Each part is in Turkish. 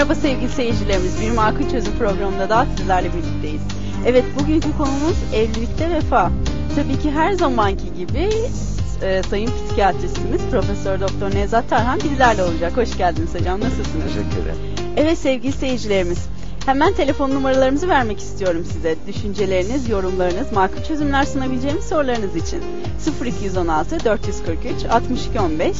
Merhaba sevgili seyircilerimiz. Bir Makul Çözüm programında daha sizlerle birlikteyiz. Evet bugünkü konumuz evlilikte vefa. Tabii ki her zamanki gibi e, sayın psikiyatristimiz Profesör Doktor Nevzat Tarhan bizlerle olacak. Hoş geldiniz hocam. Nasılsınız? Teşekkür ederim. Evet sevgili seyircilerimiz. Hemen telefon numaralarımızı vermek istiyorum size. Düşünceleriniz, yorumlarınız, makul çözümler sunabileceğimiz sorularınız için. 0216 443 62 15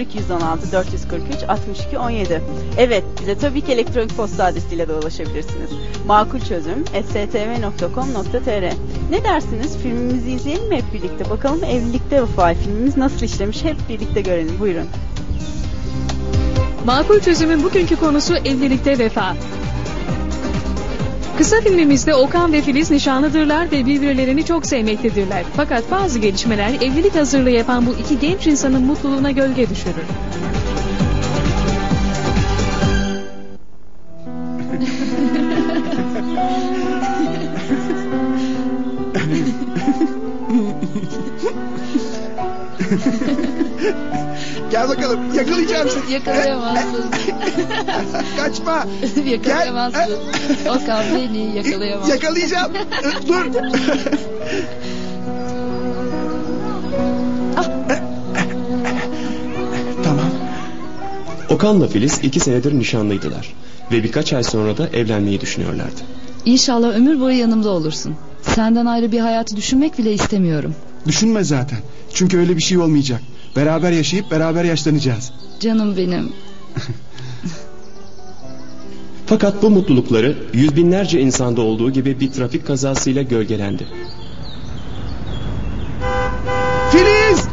0216 443 62 17 Evet, bize tabii ki elektronik posta adresiyle de ulaşabilirsiniz. Makul çözüm stv.com.tr Ne dersiniz? Filmimizi izleyelim mi hep birlikte? Bakalım evlilikte vefa filmimiz nasıl işlemiş? Hep birlikte görelim. Buyurun. Makul çözümün bugünkü konusu evlilikte vefa. Kısa filmimizde Okan ve Filiz nişanlıdırlar ve birbirlerini çok sevmektedirler. Fakat bazı gelişmeler evlilik hazırlığı yapan bu iki genç insanın mutluluğuna gölge düşürür. Gel bakalım yakalayacağım seni. Yakalayamazsın. Kaçma. yakalayamazsın. Okan beni yakalayamaz. Yakalayacağım. Dur. tamam. Okan'la Filiz iki senedir nişanlıydılar ve birkaç ay sonra da evlenmeyi düşünüyorlardı. İnşallah ömür boyu yanımda olursun. Senden ayrı bir hayatı düşünmek bile istemiyorum. Düşünme zaten. Çünkü öyle bir şey olmayacak. Beraber yaşayıp beraber yaşlanacağız. Canım benim. Fakat bu mutlulukları yüz binlerce insanda olduğu gibi bir trafik kazasıyla gölgelendi. Filiz!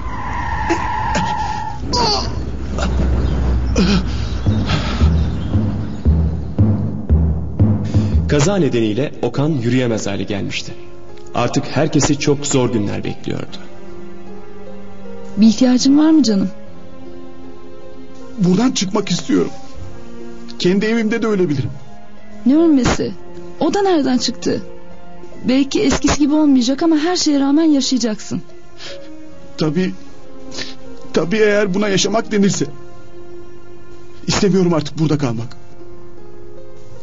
Kaza nedeniyle Okan yürüyemez hale gelmişti. Artık herkesi çok zor günler bekliyordu. Bir ihtiyacın var mı canım? Buradan çıkmak istiyorum. Kendi evimde de ölebilirim. Ne ölmesi? O da nereden çıktı? Belki eskisi gibi olmayacak ama her şeye rağmen yaşayacaksın. Tabii... Tabii eğer buna yaşamak denirse. İstemiyorum artık burada kalmak.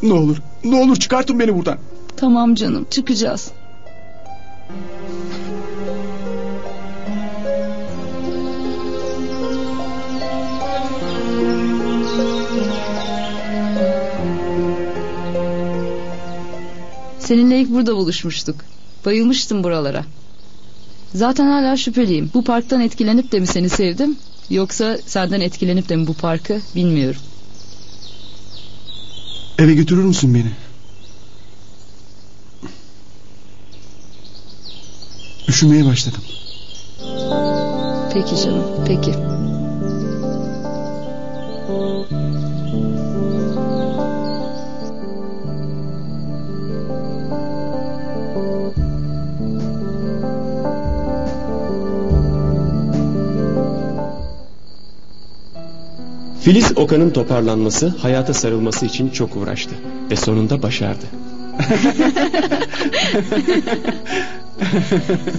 Ne olur, ne olur çıkartın beni buradan. Tamam canım çıkacağız. Seninle ilk burada buluşmuştuk. Bayılmıştım buralara. Zaten hala şüpheliyim. Bu parktan etkilenip de mi seni sevdim? Yoksa senden etkilenip de mi bu parkı bilmiyorum. Eve götürür müsün beni? Üşümeye başladım. Peki canım peki. Filiz Okan'ın toparlanması, hayata sarılması için çok uğraştı ve sonunda başardı.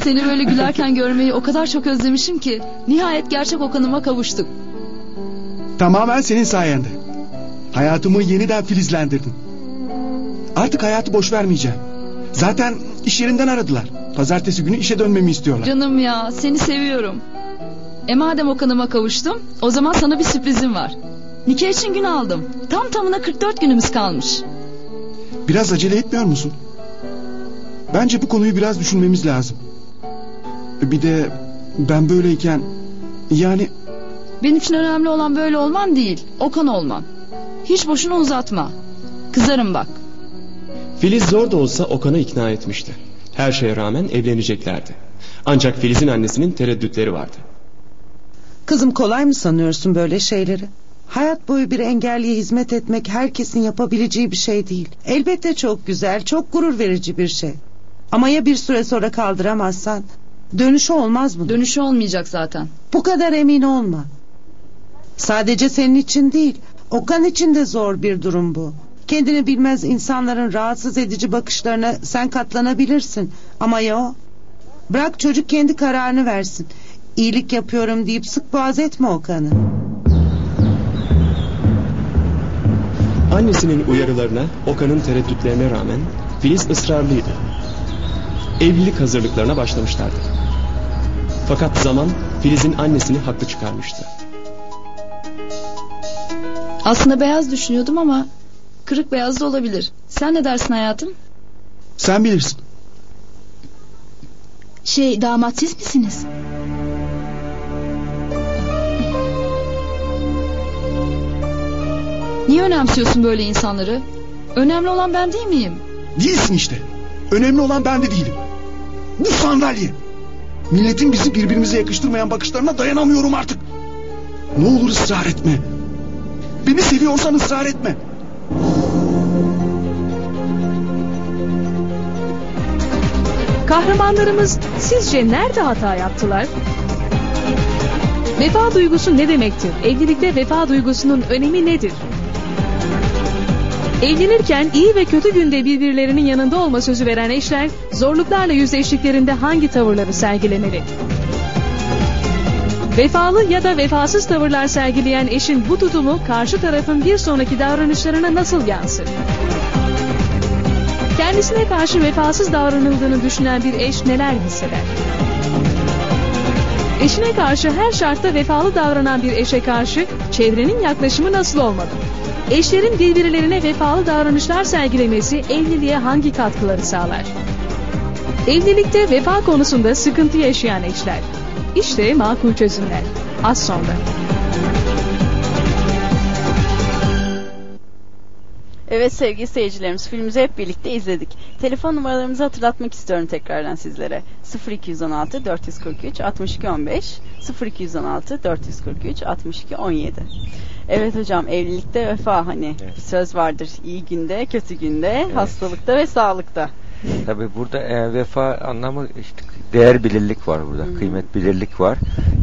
Seni böyle gülerken görmeyi o kadar çok özlemişim ki nihayet gerçek Okan'ıma kavuştuk. Tamamen senin sayende. Hayatımı yeniden filizlendirdin. Artık hayatı boş vermeyeceğim. Zaten iş yerinden aradılar. Pazartesi günü işe dönmemi istiyorlar. Canım ya seni seviyorum. E madem Okan'ıma kavuştum o zaman sana bir sürprizim var. Nikah için gün aldım. Tam tamına 44 günümüz kalmış. Biraz acele etmiyor musun? Bence bu konuyu biraz düşünmemiz lazım. Bir de ben böyleyken yani Benim için önemli olan böyle olman değil Okan olman. Hiç boşuna uzatma. Kızarım bak. Filiz zor da olsa Okan'ı ikna etmişti. Her şeye rağmen evleneceklerdi. Ancak Filiz'in annesinin tereddütleri vardı. Kızım kolay mı sanıyorsun böyle şeyleri? Hayat boyu bir engelliye hizmet etmek herkesin yapabileceği bir şey değil. Elbette çok güzel, çok gurur verici bir şey. Ama ya bir süre sonra kaldıramazsan? Dönüşü olmaz mı? Dönüşü olmayacak zaten. Bu kadar emin olma. Sadece senin için değil, Okan için de zor bir durum bu. Kendini bilmez insanların rahatsız edici bakışlarına sen katlanabilirsin. Ama ya o? Bırak çocuk kendi kararını versin. İyilik yapıyorum deyip sık boğaz etme Okan'ı. Annesinin uyarılarına, Okan'ın tereddütlerine rağmen Filiz ısrarlıydı. Evlilik hazırlıklarına başlamışlardı. Fakat zaman Filiz'in annesini haklı çıkarmıştı. Aslında beyaz düşünüyordum ama kırık beyaz da olabilir. Sen ne dersin hayatım? Sen bilirsin. Şey damat siz misiniz? Niye önemsiyorsun böyle insanları? Önemli olan ben değil miyim? Değilsin işte. Önemli olan ben de değilim. Bu sandalye. Milletin bizi birbirimize yakıştırmayan bakışlarına dayanamıyorum artık. Ne olur ısrar etme. Beni seviyorsan ısrar etme. Kahramanlarımız sizce nerede hata yaptılar? Vefa duygusu ne demektir? Evlilikte vefa duygusunun önemi nedir? Evlenirken iyi ve kötü günde birbirlerinin yanında olma sözü veren eşler zorluklarla yüzleştiklerinde hangi tavırları sergilemeli? Vefalı ya da vefasız tavırlar sergileyen eşin bu tutumu karşı tarafın bir sonraki davranışlarına nasıl yansır? Kendisine karşı vefasız davranıldığını düşünen bir eş neler hisseder? Eşine karşı her şartta vefalı davranan bir eşe karşı çevrenin yaklaşımı nasıl olmalı? Eşlerin birbirlerine vefalı davranışlar sergilemesi evliliğe hangi katkıları sağlar? Evlilikte vefa konusunda sıkıntı yaşayan eşler. İşte makul çözümler. Az sonra. Evet sevgili seyircilerimiz filmimizi hep birlikte izledik. Telefon numaralarımızı hatırlatmak istiyorum tekrardan sizlere. 0216 443 62 15 0216 443 62 17. Evet hocam evlilikte vefa hani Evet. bir söz vardır. iyi günde, kötü günde, hastalıkta ve sağlıkta. Tabii burada e, vefa anlamı işte değer bilirlik var burada. Hı. Kıymet bilirlik var.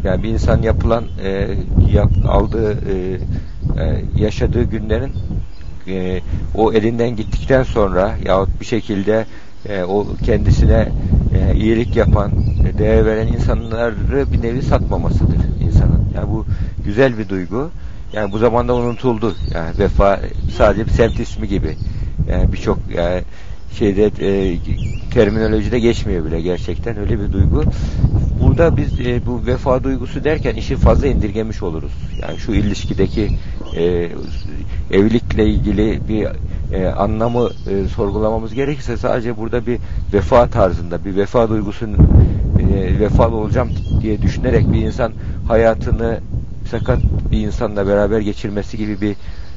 Yani bir insan yapılan e, yap, aldığı e, e, yaşadığı günlerin e, o elinden gittikten sonra yahut bir şekilde e, o kendisine e, iyilik yapan, e, değer veren insanları bir nevi satmamasıdır insanın. Yani bu güzel bir duygu. Yani bu zamanda unutuldu. Yani vefa sadece bir semt ismi gibi. Yani birçok yani şeyde e, terminolojide geçmiyor bile gerçekten öyle bir duygu. Burada biz e, bu vefa duygusu derken işi fazla indirgemiş oluruz. Yani şu ilişkideki e, evlilikle ilgili bir e, anlamı e, sorgulamamız gerekirse sadece burada bir vefa tarzında bir vefa duygusunun e, vefalı olacağım diye düşünerek bir insan hayatını sakat bir insanla beraber geçirmesi gibi bir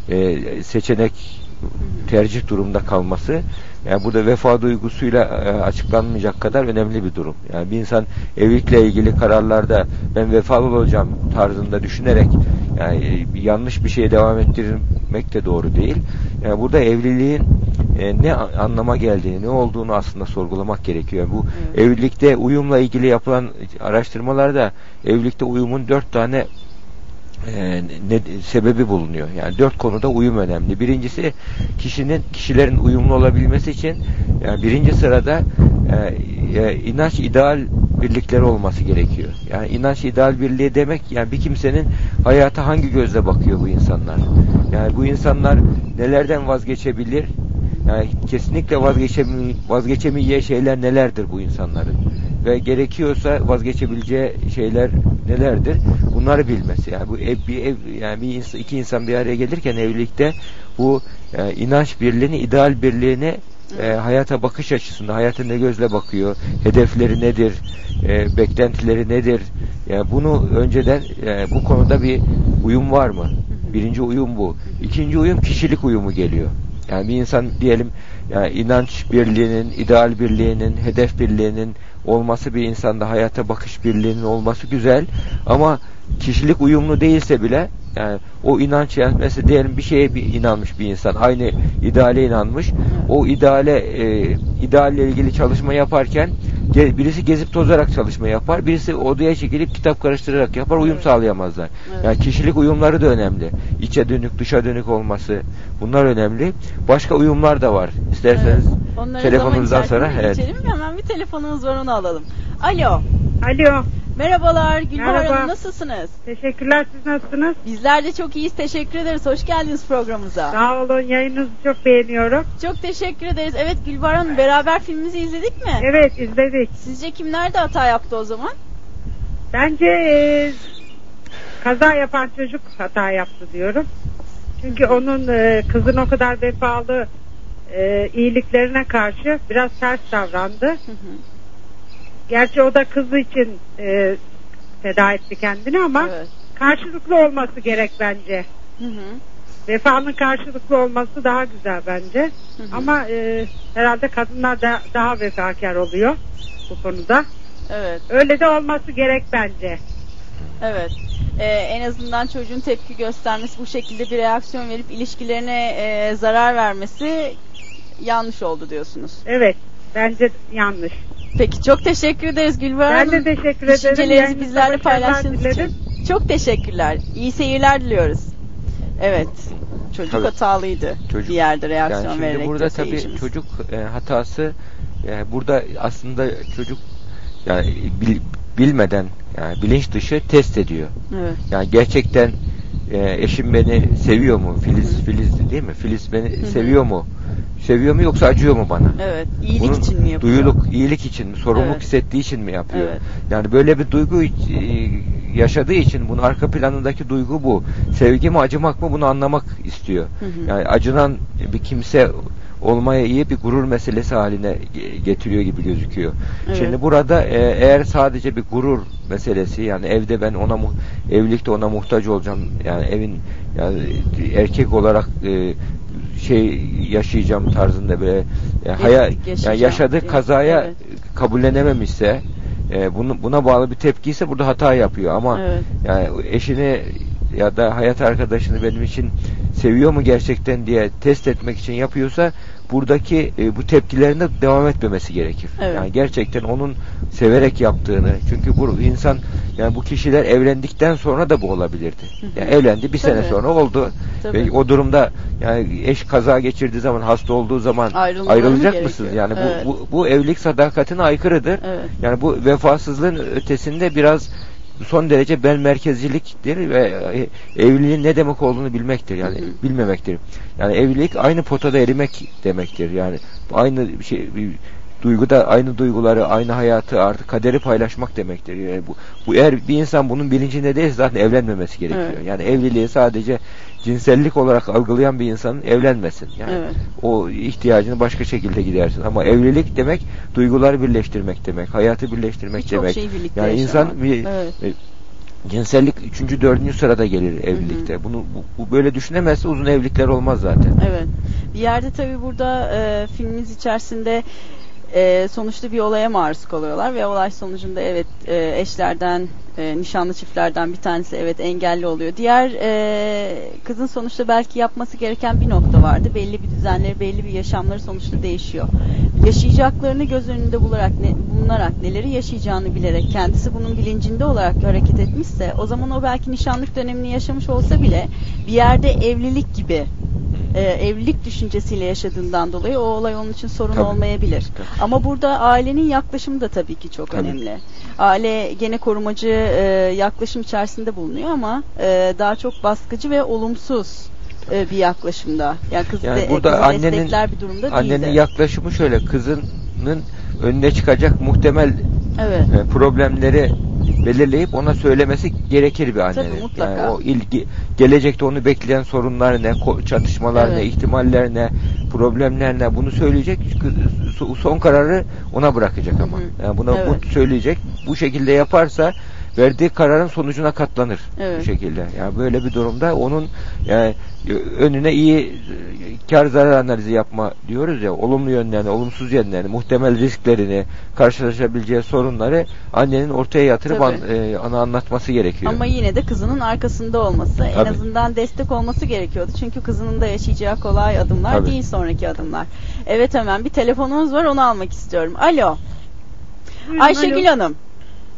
e, seçenek tercih durumda kalması yani burada vefa duygusuyla e, açıklanmayacak kadar önemli bir durum. Yani bir insan evlilikle ilgili kararlarda ben vefalı olacağım tarzında düşünerek yani e, yanlış bir şeye devam ettirmek de doğru değil. Yani burada evliliğin e, ne anlama geldiğini, ne olduğunu aslında sorgulamak gerekiyor. Bu Evet. evlilikte uyumla ilgili yapılan araştırmalarda evlilikte uyumun dört tane e, ne, sebebi bulunuyor. Yani dört konuda uyum önemli. Birincisi kişinin kişilerin uyumlu olabilmesi için yani birinci sırada e, e, inanç ideal birlikleri olması gerekiyor. Yani inanç ideal birliği demek yani bir kimsenin hayata hangi gözle bakıyor bu insanlar. Yani bu insanlar nelerden vazgeçebilir? Yani kesinlikle vazgeçemeyeceği şeyler nelerdir bu insanların? Ve gerekiyorsa vazgeçebileceği şeyler nelerdir? Bunları bilmesi. Yani bu ev, bir ev, yani bir ins- iki insan bir araya gelirken evlilikte bu e, inanç birliğini, ideal birliğini e, hayata bakış açısında, hayata ne gözle bakıyor, hedefleri nedir, e, beklentileri nedir? Yani bunu önceden e, bu konuda bir uyum var mı? Birinci uyum bu. İkinci uyum kişilik uyumu geliyor. Yani bir insan diyelim yani inanç birliğinin, ideal birliğinin, hedef birliğinin olması bir insanda hayata bakış birliğinin olması güzel. Ama kişilik uyumlu değilse bile yani o inanç mesela diyelim bir şeye bir inanmış bir insan aynı ideale inanmış o ideale e, idealle ilgili çalışma yaparken ge- birisi gezip tozarak çalışma yapar birisi odaya çekilip kitap karıştırarak yapar uyum sağlayamazlar Evet. yani kişilik uyumları da önemli içe dönük dışa dönük olması bunlar önemli başka uyumlar da var isterseniz Onları telefonunuzdan sonra evet. geçelim. Hemen bir telefonumuz var onu alalım. Alo. Alo. Merhabalar Gülbahar Merhaba. Hanım nasılsınız? Teşekkürler. Siz nasılsınız? Bizler de çok iyiyiz. Teşekkür ederiz. Hoş geldiniz programımıza. Sağ olun. Yayınınızı çok beğeniyorum. Çok teşekkür ederiz. Evet Gülbahar Hanım beraber filmimizi izledik mi? Evet izledik. Sizce kim nerede hata yaptı o zaman? Bence e, kaza yapan çocuk hata yaptı diyorum. Çünkü onun e, kızın o kadar vefalı e, iyiliklerine karşı biraz ters davrandı. Hı hı. Gerçi o da kızı için e, feda etti kendini ama Evet. Karşılıklı olması gerek bence. Hı hı. Vefanın karşılıklı olması daha güzel bence. Hı hı. Ama e, herhalde kadınlar da daha vefakar oluyor bu konuda. Evet. Öyle de olması gerek bence. Evet. Ee, en azından çocuğun tepki göstermesi bu şekilde bir reaksiyon verip ilişkilerine e, zarar vermesi yanlış oldu diyorsunuz. Evet. Bence yanlış. Peki çok teşekkür ederiz Gülbahar Ben Hanım. de teşekkür ederim. Düşüncelerinizi bizlerle paylaştığınız için. Çok teşekkürler. İyi seyirler diliyoruz. Evet. Çocuk Tabii. hatalıydı. Çocuk. Bir yerde reaksiyon Yani şimdi vererek burada tabii çocuk e, hatası e, burada aslında çocuk yani bil- bilmeden yani bilinç dışı test ediyor. Evet. Yani gerçekten e, eşim beni seviyor mu? Filiz Filiz değil mi? Filiz beni hı. seviyor mu? Seviyor mu yoksa acıyor mu bana? Evet. İyilik Bunun için mi yapıyor? Duyuluk, iyilik için mi? Sorumluluk Evet. hissettiği için mi yapıyor? Evet. Yani böyle bir duygu e, yaşadığı için bunun arka planındaki duygu bu. Sevgi mi acımak mı bunu anlamak istiyor. Hı hı. Yani acınan bir kimse olmaya iyi bir gurur meselesi haline ge- getiriyor gibi gözüküyor. Evet. Şimdi burada e, eğer sadece bir gurur meselesi yani evde ben ona evlilikte ona muhtaç olacağım yani evin yani erkek olarak e, şey yaşayacağım tarzında böyle e, haya, yani yaşadığı kazaya Evet. kabullenememişse e, bunu, buna bağlı bir tepkiyse burada hata yapıyor ama Evet. yani eşini ya da hayat arkadaşını benim için seviyor mu gerçekten diye test etmek için yapıyorsa buradaki e, bu tepkilerinde devam etmemesi gerekir. Evet. Yani gerçekten onun severek yaptığını çünkü bu insan yani bu kişiler evlendikten sonra da bu olabilirdi. Yani evlendi bir sene Tabii. sonra oldu. Tabii. Ve o durumda yani eş kaza geçirdiği zaman hasta olduğu zaman Ayrılmaları ayrılacak mı mısınız? Yani Evet. bu, bu bu evlilik sadakatine aykırıdır. Evet. Yani bu vefasızlığın ötesinde biraz son derece bel merkezciliktir ve e, evliliğin ne demek olduğunu bilmektir. Yani Hı hı. bilmemektir. Yani evlilik aynı potada erimek demektir. Yani aynı bir şey bir duyguda aynı duyguları, aynı hayatı artık kaderi paylaşmak demektir. Yani bu, bu eğer bir insan bunun bilincinde değilse zaten evlenmemesi gerekiyor. Evet. Yani evliliği sadece cinsellik olarak algılayan bir insanın evlenmesin. Yani Evet. o ihtiyacını başka şekilde gidersin. Ama evlilik demek duyguları birleştirmek demek, hayatı birleştirmek Birçok demek. birlikte yani yaşamak. insan bir Evet. e, cinsellik üçüncü, dördüncü sırada gelir evlilikte. Bunu bu, bu böyle düşünemezse uzun evlilikler olmaz zaten. Evet. Bir yerde tabii burada e, filmimiz içerisinde e, sonuçta bir olaya maruz kalıyorlar ve olay sonucunda evet e, eşlerden e, nişanlı çiftlerden bir tanesi evet engelli oluyor. Diğer e, kızın sonuçta belki yapması gereken bir nokta vardı. Belli bir düzenleri, belli bir yaşamları sonuçta değişiyor. Yaşayacaklarını göz önünde bularak ne, bulunarak neleri yaşayacağını bilerek kendisi bunun bilincinde olarak hareket etmişse o zaman o belki nişanlık dönemini yaşamış olsa bile bir yerde evlilik gibi e, evlilik düşüncesiyle yaşadığından dolayı o olay onun için sorun Tabii. olmayabilir. Tabii. Ama burada ailenin yaklaşımı da tabii ki çok Tabii. önemli. Aile gene korumacı e, yaklaşım içerisinde bulunuyor ama e, daha çok baskıcı ve olumsuz e, bir yaklaşımda. Yani kızı Yani de, burada kızı annenin bir durumda annenin değildi. yaklaşımı şöyle kızının önüne çıkacak muhtemel Evet. e, problemleri belirleyip ona söylemesi gerekir bir annenin. Tabii, mutlaka. Yani o ilgi gelecekte onu bekleyen sorunlar ne, çatışmalar ne, Evet. ihtimaller ne, problemler ne bunu söyleyecek. Son kararı ona bırakacak ama. Hı hı. Yani buna Evet. bu söyleyecek. Bu şekilde yaparsa verdiği kararın sonucuna katlanır Evet. bu şekilde. Yani böyle bir durumda onun yani önüne iyi e, kar zarar analizi yapma diyoruz ya olumlu yönlerini, olumsuz yönlerini, muhtemel risklerini, karşılaşabileceği sorunları annenin ortaya yatırıp Tabii. an, e, ana anlatması gerekiyor. Ama yine de kızının arkasında olması, en Tabii. azından destek olması gerekiyordu. Çünkü kızının da yaşayacağı kolay adımlar Tabii. değil sonraki adımlar. Evet hemen bir telefonumuz var onu almak istiyorum. Alo. Buyurun, Ayşegül alo. Hanım.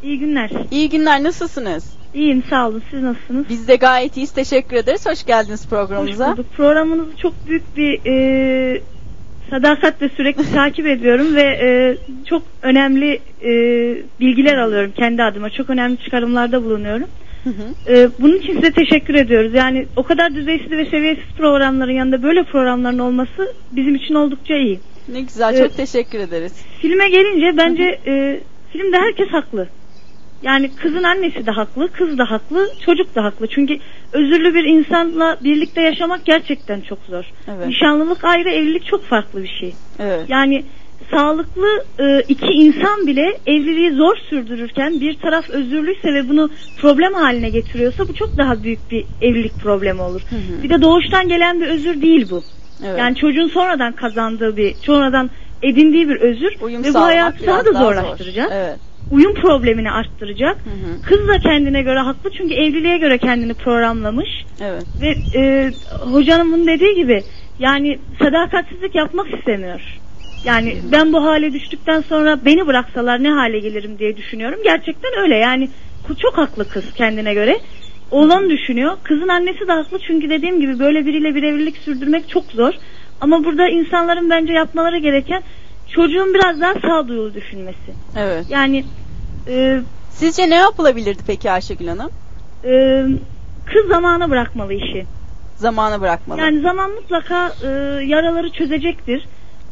İyi günler. İyi günler nasılsınız? İyiyim sağ olun. Siz nasılsınız? Biz de gayet iyiyiz. Teşekkür ederiz. Hoş geldiniz Hoş programımıza. bulduk. Programınızı çok büyük bir e, sadakatle sürekli takip ediyorum ve e, çok önemli e, bilgiler alıyorum kendi adıma. Çok önemli çıkarımlarda bulunuyorum. E, bunun için size teşekkür ediyoruz. Yani o kadar düzeysiz ve seviyesiz programların yanında böyle programların olması bizim için oldukça iyi. Ne güzel, çok teşekkür ederiz. Filme gelince bence e, filmde herkes haklı. Yani kızın annesi de haklı, kız da haklı, çocuk da haklı. Çünkü özürlü bir insanla birlikte yaşamak gerçekten çok zor. Evet. Nişanlılık ayrı, evlilik çok farklı bir şey. Evet. Yani sağlıklı e, iki insan bile evliliği zor sürdürürken bir taraf özürlüyse ve bunu problem haline getiriyorsa bu çok daha büyük bir evlilik problemi olur. Bir de doğuştan gelen bir özür değil bu. Evet. Yani çocuğun sonradan kazandığı bir, sonradan edindiği bir özür Uyum ve bu hayatı daha da daha zor. zorlaştıracak. Evet. Uyum problemini arttıracak. Kız da kendine göre haklı çünkü evliliğe göre kendini programlamış. Evet. Ve e, hocanın dediği gibi yani sadakatsizlik yapmak istemiyor. Yani ben bu hale düştükten sonra beni bıraksalar ne hale gelirim diye düşünüyorum. Gerçekten öyle yani çok haklı kız kendine göre. Oğlan düşünüyor. Kızın annesi de haklı çünkü dediğim gibi böyle biriyle bir evlilik sürdürmek çok zor. Ama burada insanların bence yapmaları gereken çocuğun biraz daha sağduyulu düşünmesi. Evet. Yani e, Sizce ne yapılabilirdi peki Ayşegül Hanım? e, kız zamana bırakmalı işi. Zamana bırakmalı. Yani zaman mutlaka e, yaraları çözecektir.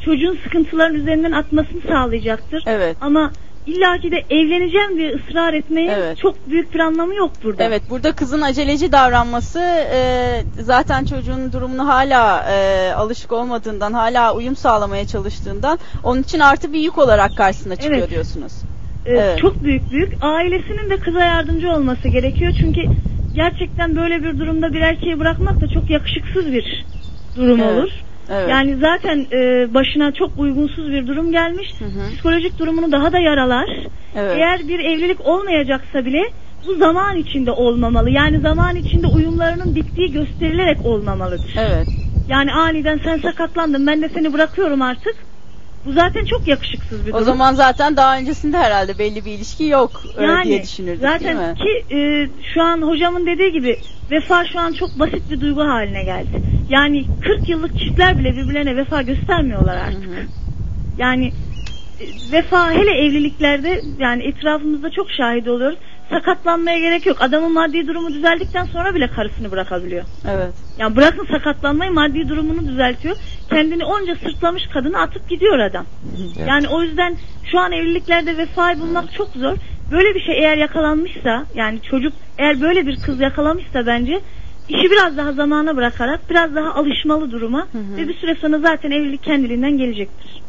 Çocuğun sıkıntıların üzerinden atmasını sağlayacaktır. Evet. Ama illaki de evleneceğim diye ısrar etmeye Evet. çok büyük bir anlamı yok burada. Evet burada kızın aceleci davranması e, zaten çocuğun durumunu hala e, alışık olmadığından hala uyum sağlamaya çalıştığından onun için artı bir yük olarak karşısına çıkıyor Evet. diyorsunuz. Ee, Evet. Çok büyük büyük. Ailesinin de kıza yardımcı olması gerekiyor. Çünkü gerçekten böyle bir durumda bir erkeği bırakmak da çok yakışıksız bir durum Evet. olur. Evet. Yani zaten e, başına çok uygunsuz bir durum gelmiş. Psikolojik durumunu daha da yaralar. Evet. Eğer bir evlilik olmayacaksa bile bu zaman içinde olmamalı. Yani zaman içinde uyumlarının bittiği gösterilerek olmamalıdır. Evet. Yani aniden sen sakatlandın ben de seni bırakıyorum artık. Bu zaten çok yakışıksız bir O durum. zaman zaten daha öncesinde herhalde belli bir ilişki yok e, yani diye düşünürdük değil zaten mi? ki e, şu an hocamın dediği gibi vefa şu an çok basit bir duygu haline geldi. Yani 40 yıllık çiftler bile birbirlerine vefa göstermiyorlar artık. Yani e, vefa hele evliliklerde yani etrafımızda çok şahit oluyoruz. Sakatlanmaya gerek yok. Adamın maddi durumu düzeldikten sonra bile karısını bırakabiliyor. Evet. Yani bırakın sakatlanmayı maddi durumunu düzeltiyor. Kendini onca sırtlamış kadını atıp gidiyor adam. Yani o yüzden şu an evliliklerde vefayı bulmak çok zor. Böyle bir şey eğer yakalanmışsa yani çocuk eğer böyle bir kız yakalamışsa bence işi biraz daha zamana bırakarak biraz daha alışmalı duruma ve bir süre sonra zaten evlilik kendiliğinden gelecektir.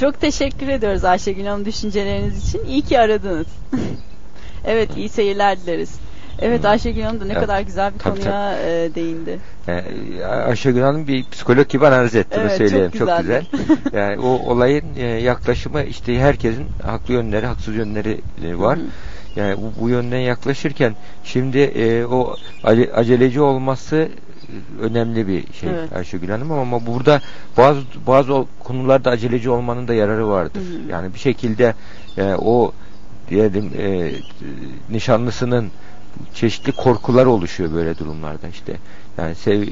Çok teşekkür ediyoruz Ayşegül Hanım düşünceleriniz için. İyi ki aradınız. evet iyi seyirler dileriz. Evet Ayşegül Hanım da ne Evet. kadar güzel bir Tabii, konuya e, değindi. Yani Ayşegül Hanım bir psikolog gibi analiz etti. Evet, söyleyelim. çok Çok, güzel. Yani o olayın e, yaklaşımı işte herkesin haklı yönleri, haksız yönleri e, var. Yani bu, bu yönden yaklaşırken şimdi e, o ace- aceleci olması e, önemli bir şey Evet. Ayşegül Hanım ama burada bazı bazı konularda aceleci olmanın da yararı vardır. Yani bir şekilde e, o diyelim e, nişanlısının çeşitli korkular oluşuyor böyle durumlarda işte. Yani sev,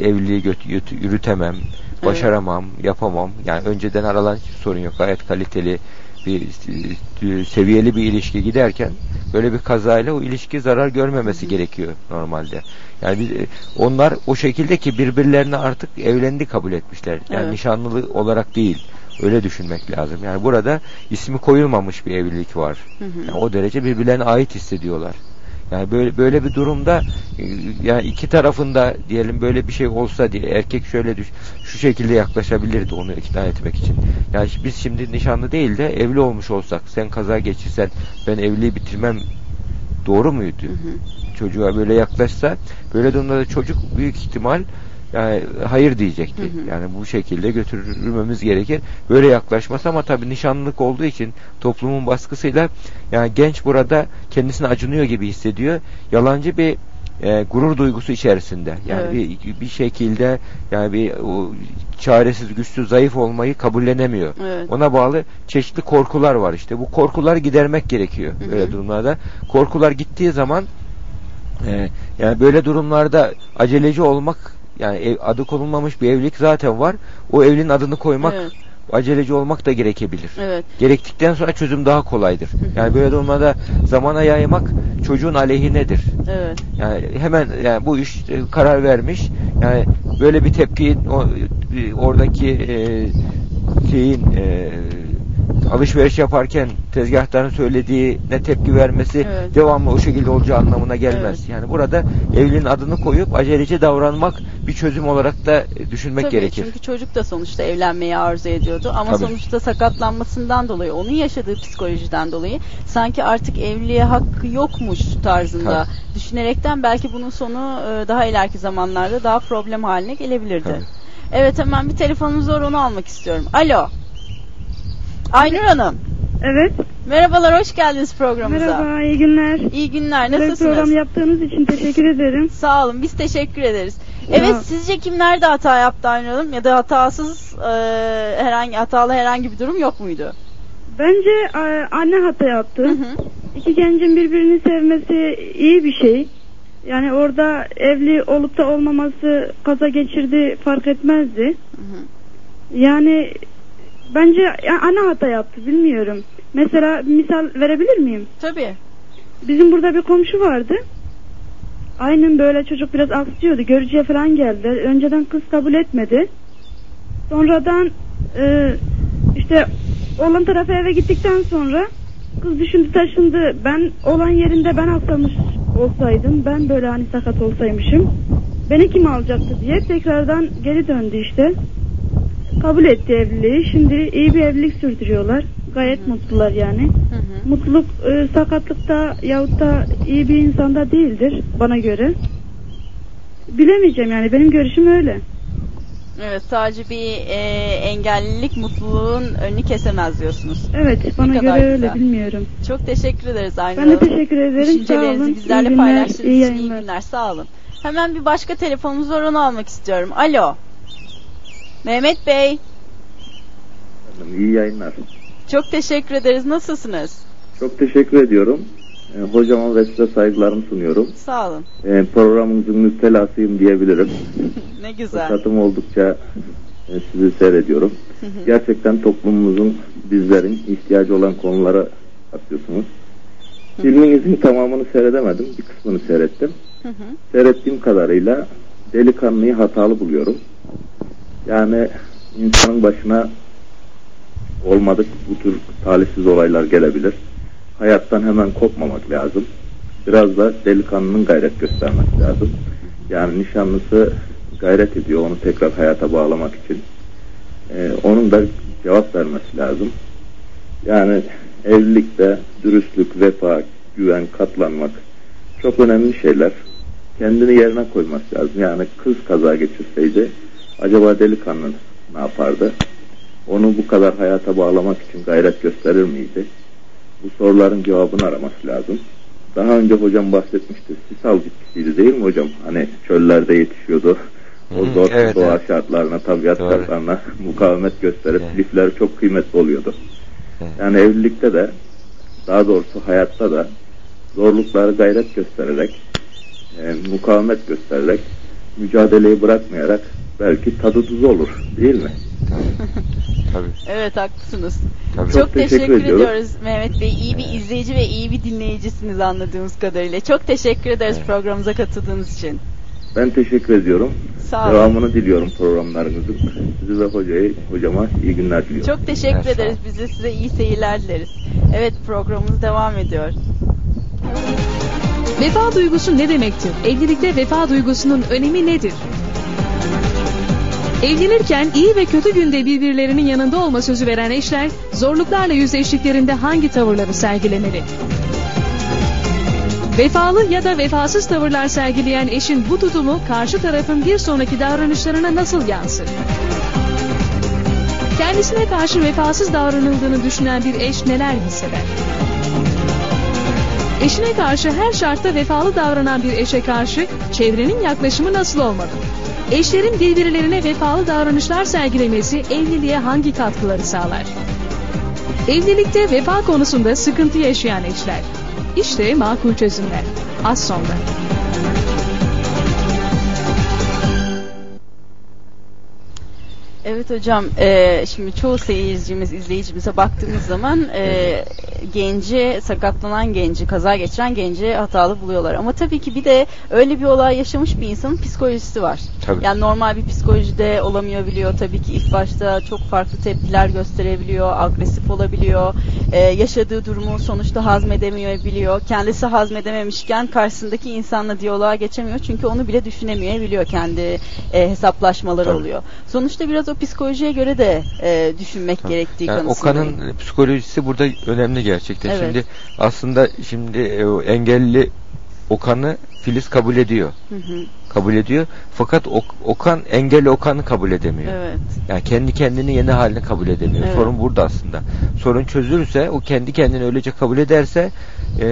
evliliği göt, yut- yürütemem, başaramam, yapamam. Yani önceden aralan sorun yok. Gayet kaliteli bir e, seviyeli bir ilişki giderken böyle bir kazayla o ilişki zarar görmemesi gerekiyor normalde. Yani biz, e, onlar o şekilde ki birbirlerine artık evlendi kabul etmişler. Yani Evet. nişanlı olarak değil. Öyle düşünmek lazım. Yani burada ismi koyulmamış bir evlilik var. Hı hı. Yani o derece birbirlerine ait hissediyorlar. Yani böyle böyle bir durumda e, yani iki tarafında diyelim böyle bir şey olsa diye erkek şöyle düş, şu şekilde yaklaşabilirdi onu ikna etmek için. Yani biz şimdi nişanlı değil de evli olmuş olsak sen kaza geçirsen ben evliliği bitirmem doğru muydu? Çocuğa böyle yaklaşsa böyle durumda da çocuk büyük ihtimal yani hayır diyecekti. Yani bu şekilde götürmemiz gerekir. Böyle yaklaşması ama tabii nişanlılık olduğu için toplumun baskısıyla yani genç burada kendisini acınıyor gibi hissediyor. Yalancı bir e, gurur duygusu içerisinde. Yani Evet. bir bir şekilde yani bir o, çaresiz, güçsüz, zayıf olmayı kabullenemiyor. Evet. Ona bağlı çeşitli korkular var işte. Bu korkuları gidermek gerekiyor Hı hı. böyle durumlarda. Korkular gittiği zaman e, yani böyle durumlarda aceleci olmak yani ev, adı konulmamış bir evlilik zaten var. O evliliğin adını koymak Evet. aceleci olmak da gerekebilir. Evet. Gerektikten sonra çözüm daha kolaydır. Yani böyle durumda zamana yaymak çocuğun aleyhinedir. Evet. Yani hemen yani bu iş e, karar vermiş. Yani böyle bir tepki o, e, oradaki e, şeyin e, alışveriş yaparken tezgahtarın söylediğine tepki vermesi Evet. devamlı o şekilde olacağı anlamına gelmez. Evet. Yani burada evliliğin adını koyup aceleci davranmak bir çözüm olarak da düşünmek Tabii, gerekir. Çünkü çocuk da sonuçta evlenmeyi arzu ediyordu ama Tabii. sonuçta sakatlanmasından dolayı, onun yaşadığı psikolojiden dolayı sanki artık evliliğe hakkı yokmuş tarzında Tabii. düşünerekten belki bunun sonu e, daha ileriki zamanlarda daha problem haline gelebilirdi. Tabii. Evet hemen bir telefonumuz var onu almak istiyorum. Alo. Aynur Hanım. Evet. Merhabalar hoş geldiniz programımıza. Merhaba, iyi günler. İyi günler nasılsınız? program yaptığınız için teşekkür ederim. Sağ olun biz teşekkür ederiz. Evet Ya. sizce kim nerede hata yaptı Aynur Hanım ya da hatasız e, herhangi hatalı herhangi bir durum yok muydu? Bence e, anne hata yaptı. Hı hı. İki gencin birbirini sevmesi iyi bir şey. Yani orada evli olup da olmaması kaza geçirdi fark etmezdi. Hı hı. Yani bence ya, anne hata yaptı bilmiyorum. Mesela misal verebilir miyim? Tabii. Bizim burada bir komşu vardı. Aynen böyle çocuk biraz aksıyordu. Görücüye falan geldi. Önceden kız kabul etmedi. Sonradan e, işte olan tarafı eve gittikten sonra kız düşündü taşındı. Ben olan yerinde ben aksamış olsaydım ben böyle hani sakat olsaymışım beni kim alacaktı diye tekrardan geri döndü işte. Kabul etti evliliği. Şimdi iyi bir evlilik sürdürüyorlar. Gayet mutlular yani. Hı hı. Mutluluk e, sakatlıkta yahut da iyi bir insanda değildir bana göre. Bilemeyeceğim yani benim görüşüm öyle. Evet sadece bir e, engellilik mutluluğun önünü kesemez diyorsunuz. Evet bana Ne kadar göre güzel. öyle bilmiyorum. Çok teşekkür ederiz Aynur Ben de teşekkür ederim. Sağ Düşüncelerinizi olun. bizlerle İyi günler, paylaştığınız iyi için iyi günler. Sağ olun. Hemen bir başka telefonumuz var onu almak istiyorum. Alo. Mehmet Bey. İyi yayınlar. Çok teşekkür ederiz. Nasılsınız? Çok teşekkür ediyorum. Ee, hocama ve size saygılarımı sunuyorum. Sağ olun. Ee, programınızın müptelasıyım diyebilirim. Ne güzel. Fırsatım oldukça e, sizi seyrediyorum. Gerçekten toplumumuzun, bizlerin ihtiyacı olan konulara atıyorsunuz. Filminizin tamamını seyredemedim. Bir kısmını seyrettim. Seyrettiğim kadarıyla delikanlıyı hatalı buluyorum. Yani insanın başına olmadık bu tür talihsiz olaylar gelebilir. Hayattan hemen kopmamak lazım. Biraz da delikanlının gayret göstermek lazım. Yani nişanlısı gayret ediyor onu tekrar hayata bağlamak için. Ee, onun da cevap vermesi lazım. Yani evlilikte dürüstlük, vefa, güven, katlanmak çok önemli şeyler. Kendini yerine koyması lazım. Yani kız kaza geçirseydi acaba delikanlı ne yapardı? Onu bu kadar hayata bağlamak için gayret gösterir miydi? Bu soruların cevabını araması lazım. Daha önce hocam bahsetmişti. Sisal bitkisiydi değil mi hocam? Hani çöllerde yetişiyordu. O Hı, zor evet, doğa evet. şartlarına, tabiat Doğru. şartlarına mukavemet gösterip Evet. lifleri çok kıymetli oluyordu. Evet. Yani evlilikte de daha doğrusu hayatta da zorlukları gayret göstererek e, mukavemet göstererek mücadeleyi bırakmayarak belki tadı tuzu olur değil mi? Tabii. Evet haklısınız. Tabii. Çok, Çok teşekkür teşekkür, ediyoruz Mehmet Bey. İyi bir izleyici ve iyi bir dinleyicisiniz anladığımız kadarıyla. Çok teşekkür ederiz Evet. programımıza katıldığınız için. Ben teşekkür ediyorum. Sağ olun. Devamını diliyorum programlarınızın. Sizi ve hocayı, hocama iyi günler diliyorum. Çok teşekkür Evet, ederiz. Biz de size iyi seyirler dileriz. Evet programımız devam ediyor. Vefa duygusu ne demektir? Evlilikte vefa duygusunun önemi nedir? Evlenirken iyi ve kötü günde birbirlerinin yanında olma sözü veren eşler zorluklarla yüzleştiklerinde hangi tavırları sergilemeli? Vefalı ya da vefasız tavırlar sergileyen eşin bu tutumu karşı tarafın bir sonraki davranışlarına nasıl yansır? Kendisine karşı vefasız davranıldığını düşünen bir eş neler hisseder? Eşine karşı her şartta vefalı davranan bir eşe karşı çevrenin yaklaşımı nasıl olmalı? Eşlerin birbirlerine vefalı davranışlar sergilemesi evliliğe hangi katkıları sağlar? Evlilikte vefa konusunda sıkıntı yaşayan eşler. İşte makul çözümler. Az sonra. Evet hocam e, şimdi çoğu seyircimiz izleyicimize baktığımız zaman e, genci sakatlanan genci kaza geçiren genci hatalı buluyorlar ama tabii ki bir de öyle bir olay yaşamış bir insanın psikolojisi var. Tabii. Yani normal bir psikolojide olamayabiliyor tabii ki ilk başta çok farklı tepkiler gösterebiliyor, agresif olabiliyor, e, yaşadığı durumu sonuçta hazmedemeyebiliyor. Kendisi hazmedememişken karşısındaki insanla diyaloğa geçemiyor çünkü onu bile düşünemeyebiliyor kendi e, hesaplaşmaları Tabii. oluyor. Sonuçta biraz o psikolojiye göre de e, düşünmek gerektiği Yani kanısındayım. Okan'ın psikolojisi burada önemli gerçekten. Evet. Şimdi aslında şimdi e, engelli Okan'ı Filiz kabul ediyor. Hı hı. Kabul ediyor. Fakat Ok- Okan engelli Okan'ı kabul edemiyor. Evet. Yani kendi kendini yeni halini kabul edemiyor. Evet. Sorun burada aslında. Sorun çözülürse, o kendi kendini öylece kabul ederse e,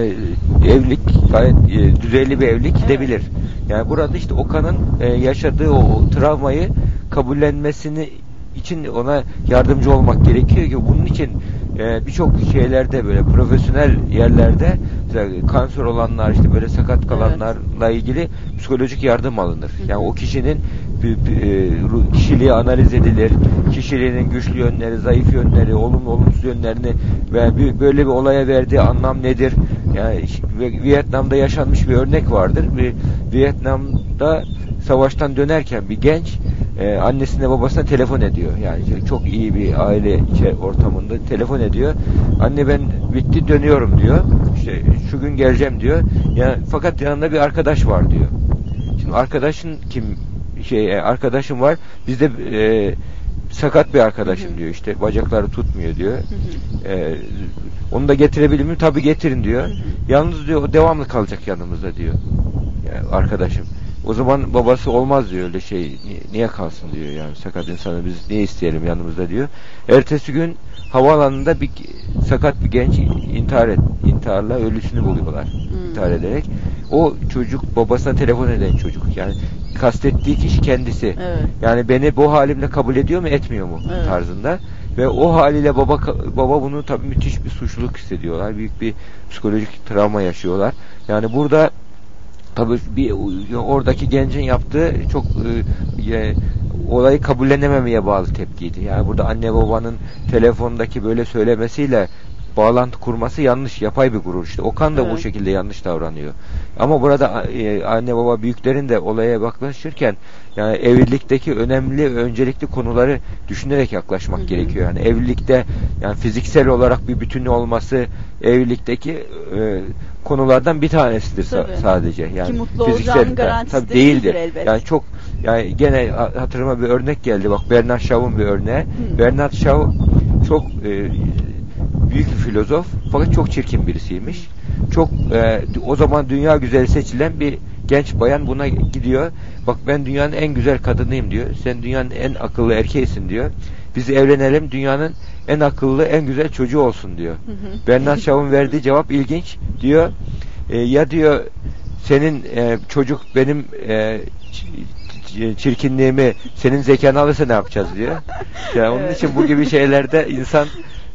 evlilik gayet e, düzeyli bir evlilik gidebilir. Yani burada işte Okan'ın e, yaşadığı o, o travmayı kabullenmesini için ona yardımcı olmak gerekiyor ki bunun için e, birçok şeylerde böyle profesyonel yerlerde mesela kanser olanlar işte böyle sakat kalanlarla ilgili psikolojik yardım alınır. Yani o kişinin e, kişiliği analiz edilir. Kişiliğinin güçlü yönleri, zayıf yönleri, olumlu olumsuz yönlerini ve böyle bir olaya verdiği anlam nedir? Yani Vietnam'da yaşanmış bir örnek vardır. Bir Vietnam'da savaştan dönerken bir genç e, annesine babasına telefon ediyor. Yani işte çok iyi bir aile içe- ortamında telefon ediyor. Anne ben bitti dönüyorum diyor. İşte şu gün geleceğim diyor. Yani fakat yanında bir arkadaş var diyor. Şimdi arkadaşın kim şey e, arkadaşım var. Bizde e, sakat bir arkadaşım diyor. İşte bacakları tutmuyor diyor. E, onu da getirebilir miyim? Tabii getirin diyor. Yalnız diyor o devamlı kalacak yanımızda diyor. Yani arkadaşım. O zaman babası olmaz diyor öyle şey. Ni- Niye kalsın diyor yani sakat insanı biz niye isteyelim yanımızda diyor. Ertesi gün havaalanında bir sakat bir genç intihar et, intiharla ölüsünü buluyorlar. İntihar ederek. O çocuk babasına telefon eden çocuk. Yani kastettiği kişi kendisi. Evet. Yani beni bu halimle kabul ediyor mu etmiyor mu Evet. tarzında. Ve o haliyle baba baba bunu tabii müthiş bir suçluluk hissediyorlar. Büyük bir psikolojik travma yaşıyorlar. Yani burada tabii bir oradaki gencin yaptığı çok e, olayı kabullenememeye bağlı tepkiydi. Yani burada anne babanın telefondaki böyle söylemesiyle bağlantı kurması yanlış, yapay bir gurur işte. Okan da bu Evet. şekilde yanlış davranıyor. Ama burada e, anne baba büyüklerin de olaya yaklaşırken yani evlilikteki önemli öncelikli konuları düşünerek yaklaşmak gerekiyor. Yani evlilikte yani fiziksel olarak bir bütün olması evlilikteki e, konulardan bir tanesidir Tabii. sadece. Yani Ki mutlu olacağının garantisi tabii de değildir. değildir. Yani çok yani gene ha- hatırıma bir örnek geldi. Bak Bernard Shaw'un bir örneği. Bernard Shaw çok e, büyük bir filozof fakat çok çirkin birisiymiş. Çok e, o zaman dünya güzeli seçilen bir genç bayan buna gidiyor. Bak ben dünyanın en güzel kadınıyım diyor. Sen dünyanın en akıllı erkeğisin diyor. Biz evlenelim dünyanın en akıllı en güzel çocuğu olsun diyor. Bernard Shaw'un verdiği cevap ilginç. Diyor e, ya diyor senin e, çocuk benim e, çirkinliğimi senin zekanı alırsa ne yapacağız diyor. Yani onun Evet. için bu gibi şeylerde insan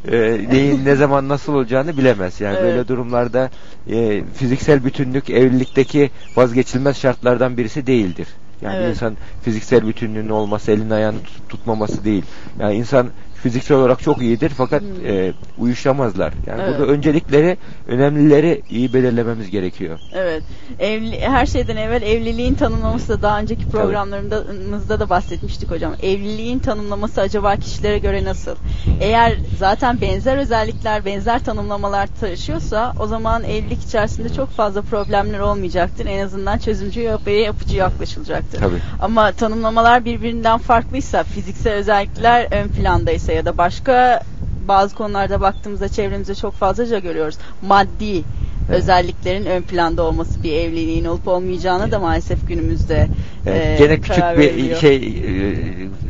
e, neyin ne zaman nasıl olacağını bilemez. Yani Evet. böyle durumlarda e, fiziksel bütünlük evlilikteki vazgeçilmez şartlardan birisi değildir. Yani Evet. insan fiziksel bütünlüğünün olması, elini ayağını tut- tutmaması değil. Yani insan fiziksel olarak çok iyidir fakat e, uyuşamazlar. Yani Hmm. Evet. burada öncelikleri, önemlileri iyi belirlememiz gerekiyor. Evet. Evli, her şeyden evvel evliliğin tanımlaması da daha önceki programlarımızda da bahsetmiştik hocam. Evliliğin tanımlaması acaba kişilere göre nasıl? Eğer zaten benzer özellikler, benzer tanımlamalar taşıyorsa o zaman evlilik içerisinde çok fazla problemler olmayacaktır. En azından çözümcü ve yapıcı yaklaşılacaktır. Tabii. Ama tanımlamalar birbirinden farklıysa, fiziksel özellikler ön plandaysa ya da başka bazı konularda baktığımızda çevremizde çok fazlaca görüyoruz. Maddi özelliklerin ön planda olması bir evliliğin olup olmayacağını da maalesef günümüzde Evet, e, gene küçük karar bir veriliyor. şey e,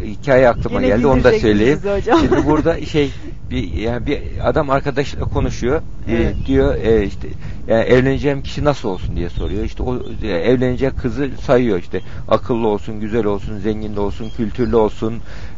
hikaye aklıma Yine geldi onu da söyleyeyim. Şimdi burada şey bir yani bir adam arkadaşla konuşuyor. E, Evet. diyor e, işte yani evleneceğim kişi nasıl olsun diye soruyor. İşte o e, evlenecek kızı sayıyor işte akıllı olsun, güzel olsun, zengin de olsun, kültürlü olsun.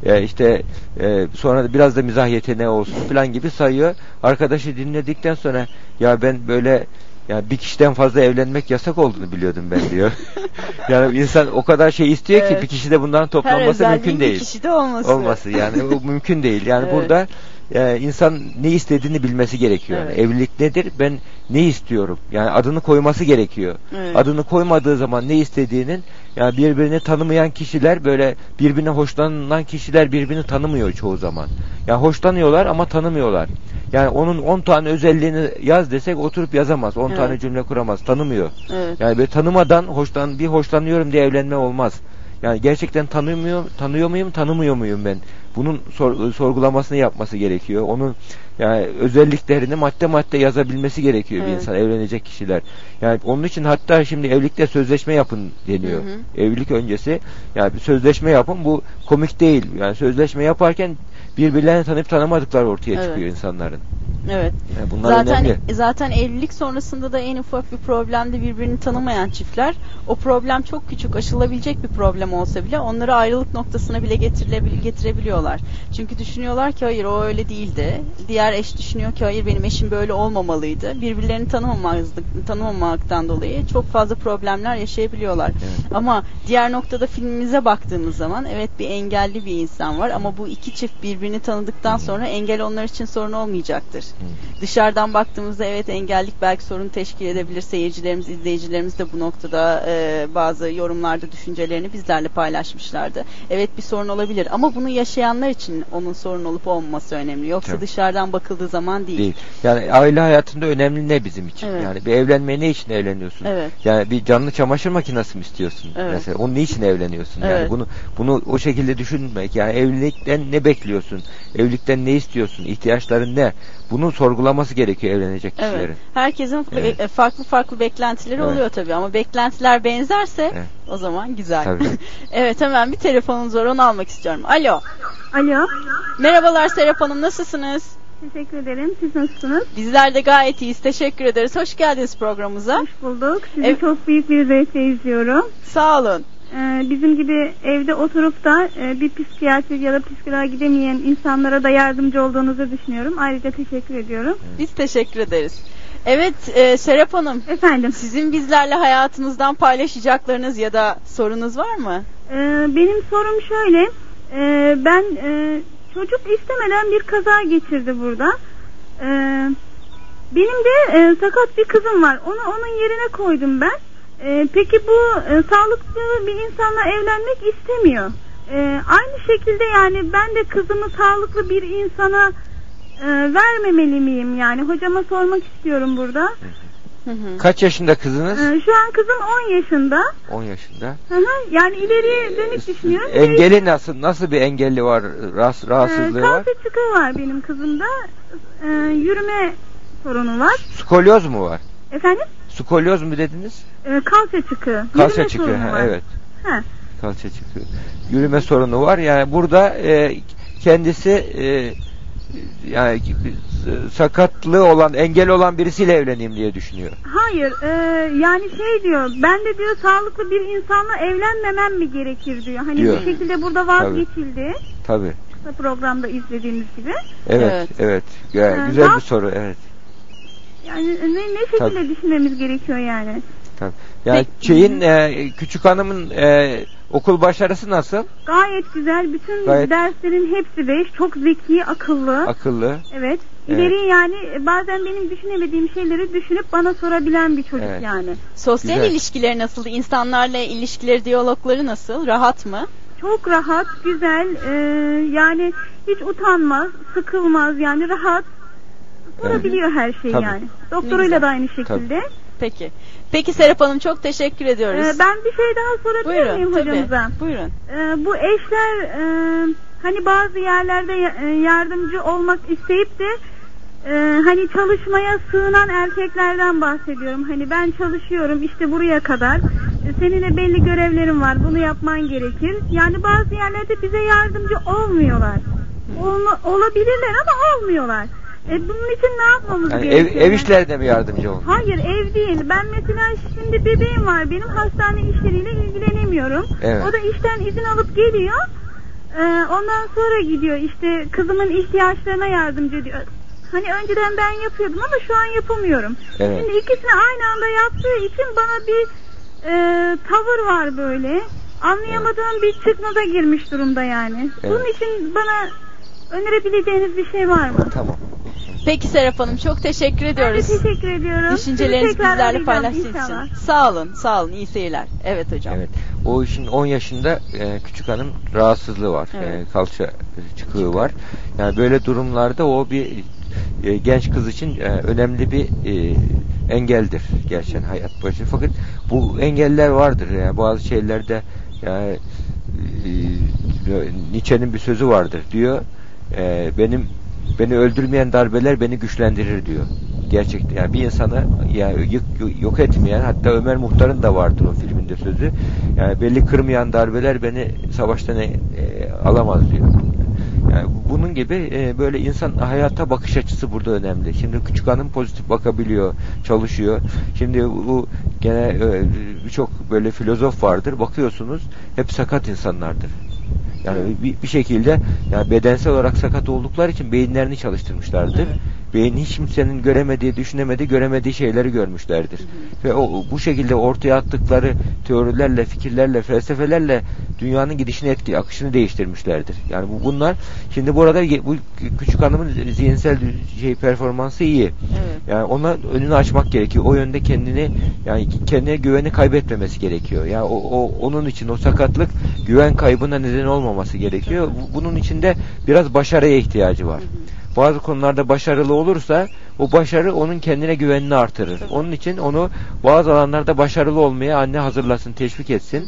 E, işte e, sonra biraz da mizah yeteneği olsun falan gibi sayıyor. Arkadaşı dinledikten sonra ya ben böyle Yani bir kişiden fazla evlenmek yasak olduğunu biliyordum ben diyor. yani insan o kadar şey istiyor ki Evet. bir kişide bundan Her toplanması özelliğin mümkün bir değil. kişide olması. Olması yani o mümkün değil. Yani Evet. burada e, insan ne istediğini bilmesi gerekiyor. Yani Evet. evlilik nedir? Ben ne istiyorum? Yani adını koyması gerekiyor. Evet. Adını koymadığı zaman ne istediğinin yani birbirini tanımayan kişiler böyle birbirine hoşlanan kişiler birbirini tanımıyor çoğu zaman. Yani hoşlanıyorlar ama tanımıyorlar. Yani onun 10 tane özelliğini yaz desek oturup yazamaz. 10 Evet. tane cümle kuramaz. Tanımıyor. Evet. Yani böyle tanımadan hoşlan bir hoşlanıyorum diye evlenme olmaz. Yani gerçekten tanımıyor tanıyor muyum, tanımıyor muyum ben? Bunun sor- sorgulamasını yapması gerekiyor. Onun yani özelliklerini madde madde yazabilmesi gerekiyor bir Evet. insan evlenecek kişiler. Yani onun için hatta şimdi evlilikte sözleşme yapın deniyor. Hı Evlilik öncesi yani bir sözleşme yapın bu komik değil. Yani sözleşme yaparken birbirlerini tanıp tanımadıkları ortaya Evet. çıkıyor insanların. Evet. Yani bunlar zaten önemli. zaten evlilik sonrasında da en ufak bir problemde birbirini tanımayan çiftler o problem çok küçük aşılabilecek bir problem olsa bile onları ayrılık noktasına bile getirebil- getirebiliyorlar. Çünkü düşünüyorlar ki hayır o öyle değildi. Diğer eş düşünüyor ki hayır benim eşim böyle olmamalıydı. Birbirlerini tanımamazlık tanımamaktan dolayı çok fazla problemler yaşayabiliyorlar. Ama diğer noktada filmimize baktığımız zaman evet bir engelli bir insan var ama bu iki çift birbirini tanıdıktan sonra engel onlar için sorun olmayacaktır. Dışarıdan baktığımızda evet engellik belki sorun teşkil edebilir. Seyircilerimiz, izleyicilerimiz de bu noktada e, bazı yorumlarda düşüncelerini bizlerle paylaşmışlardı. Evet bir sorun olabilir ama bunu yaşayanlar için onun sorun olup olmaması önemli. Yoksa Tabii. dışarıdan bakıldığı zaman değil. değil. Yani aile hayatında önemli ne bizim için? Evet. Yani bir evlenmeye ne için evleniyorsun? Evet. Yani bir canlı çamaşır makinesi mi istiyorsun? Evet. Mesela onun için evleniyorsun? Yani Evet. bunu bunu o şekilde düşünmek. Yani evlilikten ne bekliyorsun? Evlilikten ne istiyorsun? İhtiyaçların ne? Bunun sorgulaması gerekiyor evlenecek kişilerin. Evet. Herkesin Evet. e, farklı farklı beklentileri Evet. oluyor tabii ama beklentiler benzerse Evet. o zaman güzel. Tabii. evet hemen bir telefonunuz var onu almak istiyorum. Alo. Alo. Merhabalar Serap Hanım nasılsınız? Teşekkür ederim. Siz nasılsınız? Bizler de gayet iyiyiz. Teşekkür ederiz. Hoş geldiniz programımıza. Hoş bulduk. Sizi Evet. çok büyük bir zevkle izliyorum. Sağ olun. Ee, bizim gibi evde oturup da e, bir psikiyatri ya da psikoloğa gidemeyen insanlara da yardımcı olduğunuzu düşünüyorum. Ayrıca teşekkür ediyorum. Biz teşekkür ederiz. Evet e, Serap Hanım. Efendim. Sizin bizlerle hayatınızdan paylaşacaklarınız ya da sorunuz var mı? Ee, benim sorum şöyle. Ee, ben e, çocuk istemeden bir kaza geçirdi burada. Benim de e, sakat bir kızım var. Onu onun yerine koydum ben. Ee, peki bu e, sağlıklı bir insanla evlenmek istemiyor. Ee, aynı şekilde yani ben de kızımı sağlıklı bir insana e, vermemeli miyim? Yani hocama sormak istiyorum burada. Kaç yaşında kızınız? Ee, şu an kızım 10 yaşında. 10 yaşında. Hı hı, yani ileriye dönük düşünüyorum. Engeli nasıl? Nasıl bir engelli var? Rahatsız, rahatsızlığı Ee, var? kalça çıkığı var benim kızımda. Ee, yürüme sorunu var. Skolyoz mu var? Efendim? Skolyoz mu dediniz? Ee, kalça çıkığı. Kalça Yürüme çıkığı. sorunu ha, var. evet. Ha. Kalça çıkığı. Yürüme sorunu var. Yani burada e, kendisi e, yani sakatlığı olan, engel olan birisiyle evleneyim diye düşünüyor. Hayır, e, yani şey diyor, ben de diyor sağlıklı bir insanla evlenmemem mi gerekir diyor. Hani Diyor. bir şekilde burada vazgeçildi. Tabii. Kısa programda izlediğimiz gibi. Evet, evet. Ya, Ee, güzel daha- bir soru, evet. Yani ne, ne şekilde Tabii. düşünmemiz gerekiyor yani? Tabii. Yani şeyin e, küçük hanımın e, okul başarısı nasıl? Gayet güzel, bütün Gayet- derslerin hepsi beş, çok zeki, akıllı. Akıllı. Evet. Evet. İleri yani e, bazen benim düşünemediğim şeyleri düşünüp bana sorabilen bir çocuk Evet. yani. Sosyal Güzel. ilişkileri nasıl? İnsanlarla ilişkileri, diyalogları nasıl? Rahat mı? Çok rahat, güzel, e, yani hiç utanmaz, sıkılmaz yani rahat. Sorabiliyor her şeyi Tabii. yani. Doktoruyla da aynı şekilde. Peki. Peki Serap Hanım çok teşekkür ediyoruz. E, ben bir şey daha sorabilir Buyurun, miyim tabii. hocamıza? Buyurun. E, bu eşler e, hani bazı yerlerde e, yardımcı olmak isteyip de e, hani çalışmaya sığınan erkeklerden bahsediyorum. Hani ben çalışıyorum işte buraya kadar. E, senin de belli görevlerin var. Bunu yapman gerekir. Yani bazı yerlerde bize yardımcı olmuyorlar. Olma, olabilirler ama olmuyorlar. E, bunun için ne yapmamız Yani ev, gerekiyor? ev işlerinde mi yardımcı olun? Hayır ev değil. Ben mesela şimdi bebeğim var. Benim hastane işleriyle ilgilenemiyorum. Evet. O da işten izin alıp geliyor. Ee, ondan sonra gidiyor işte kızımın ihtiyaçlarına yardımcı ediyor. Hani önceden ben yapıyordum ama şu an yapamıyorum. Evet. Şimdi ikisini aynı anda yaptığı için bana bir e, tavır var böyle. Anlayamadığım bir çıkmaza girmiş durumda yani. Evet. Bunun için bana önerebileceğiniz bir şey var mı? Tamam. Peki Serap Hanım çok teşekkür ediyoruz. Ben de teşekkür ediyorum. Düşüncelerinizi bizlerle paylaştığınız için. Sağ olun, sağ olun. İyi seyirler. Evet hocam. Evet. O işin 10 yaşında e, küçük hanım rahatsızlığı var. Evet. E, kalça çıkığı var. Yani böyle durumlarda o bir e, genç kız için e, önemli bir e, engeldir gerçekten hayat boyunca. Fakat bu engeller vardır. Yani bazı şeylerde yani e, Nietzsche'nin bir sözü vardır. Diyor e, benim beni öldürmeyen darbeler beni güçlendirir diyor. Gerçekten yani bir insanı yani yık- yok etmeyen hatta Ömer Muhtar'ın da vardır o filminde sözü. Yani belli kırmayan darbeler beni savaştan e, alamaz diyor. Yani bunun gibi e, böyle insan hayata bakış açısı burada önemli. Şimdi küçük hanım pozitif bakabiliyor, çalışıyor. Şimdi bu gene e, birçok böyle filozof vardır. Bakıyorsunuz hep sakat insanlardır. Yani bir, bir şekilde yani bedensel olarak sakat oldukları için beyinlerini çalıştırmışlardır. Beyin hiç kimsenin göremediği, düşünemediği, göremediği şeyleri görmüşlerdir. Ve o bu şekilde ortaya attıkları teorilerle, fikirlerle, felsefelerle dünyanın gidişini etki, akışını değiştirmişlerdir. Yani bu bunlar şimdi burada bu küçük hanımın zihinsel şey performansı iyi. Evet. Yani ona önünü açmak gerekiyor. O yönde kendini yani kendine güveni kaybetmemesi gerekiyor. Yani o, o onun için o sakatlık güven kaybına neden olmaması gerekiyor. Bu- Bunun için de biraz başarıya ihtiyacı var. Bazı konularda başarılı olursa o başarı onun kendine güvenini artırır. Onun için onu bazı alanlarda başarılı olmaya anne hazırlasın, teşvik etsin.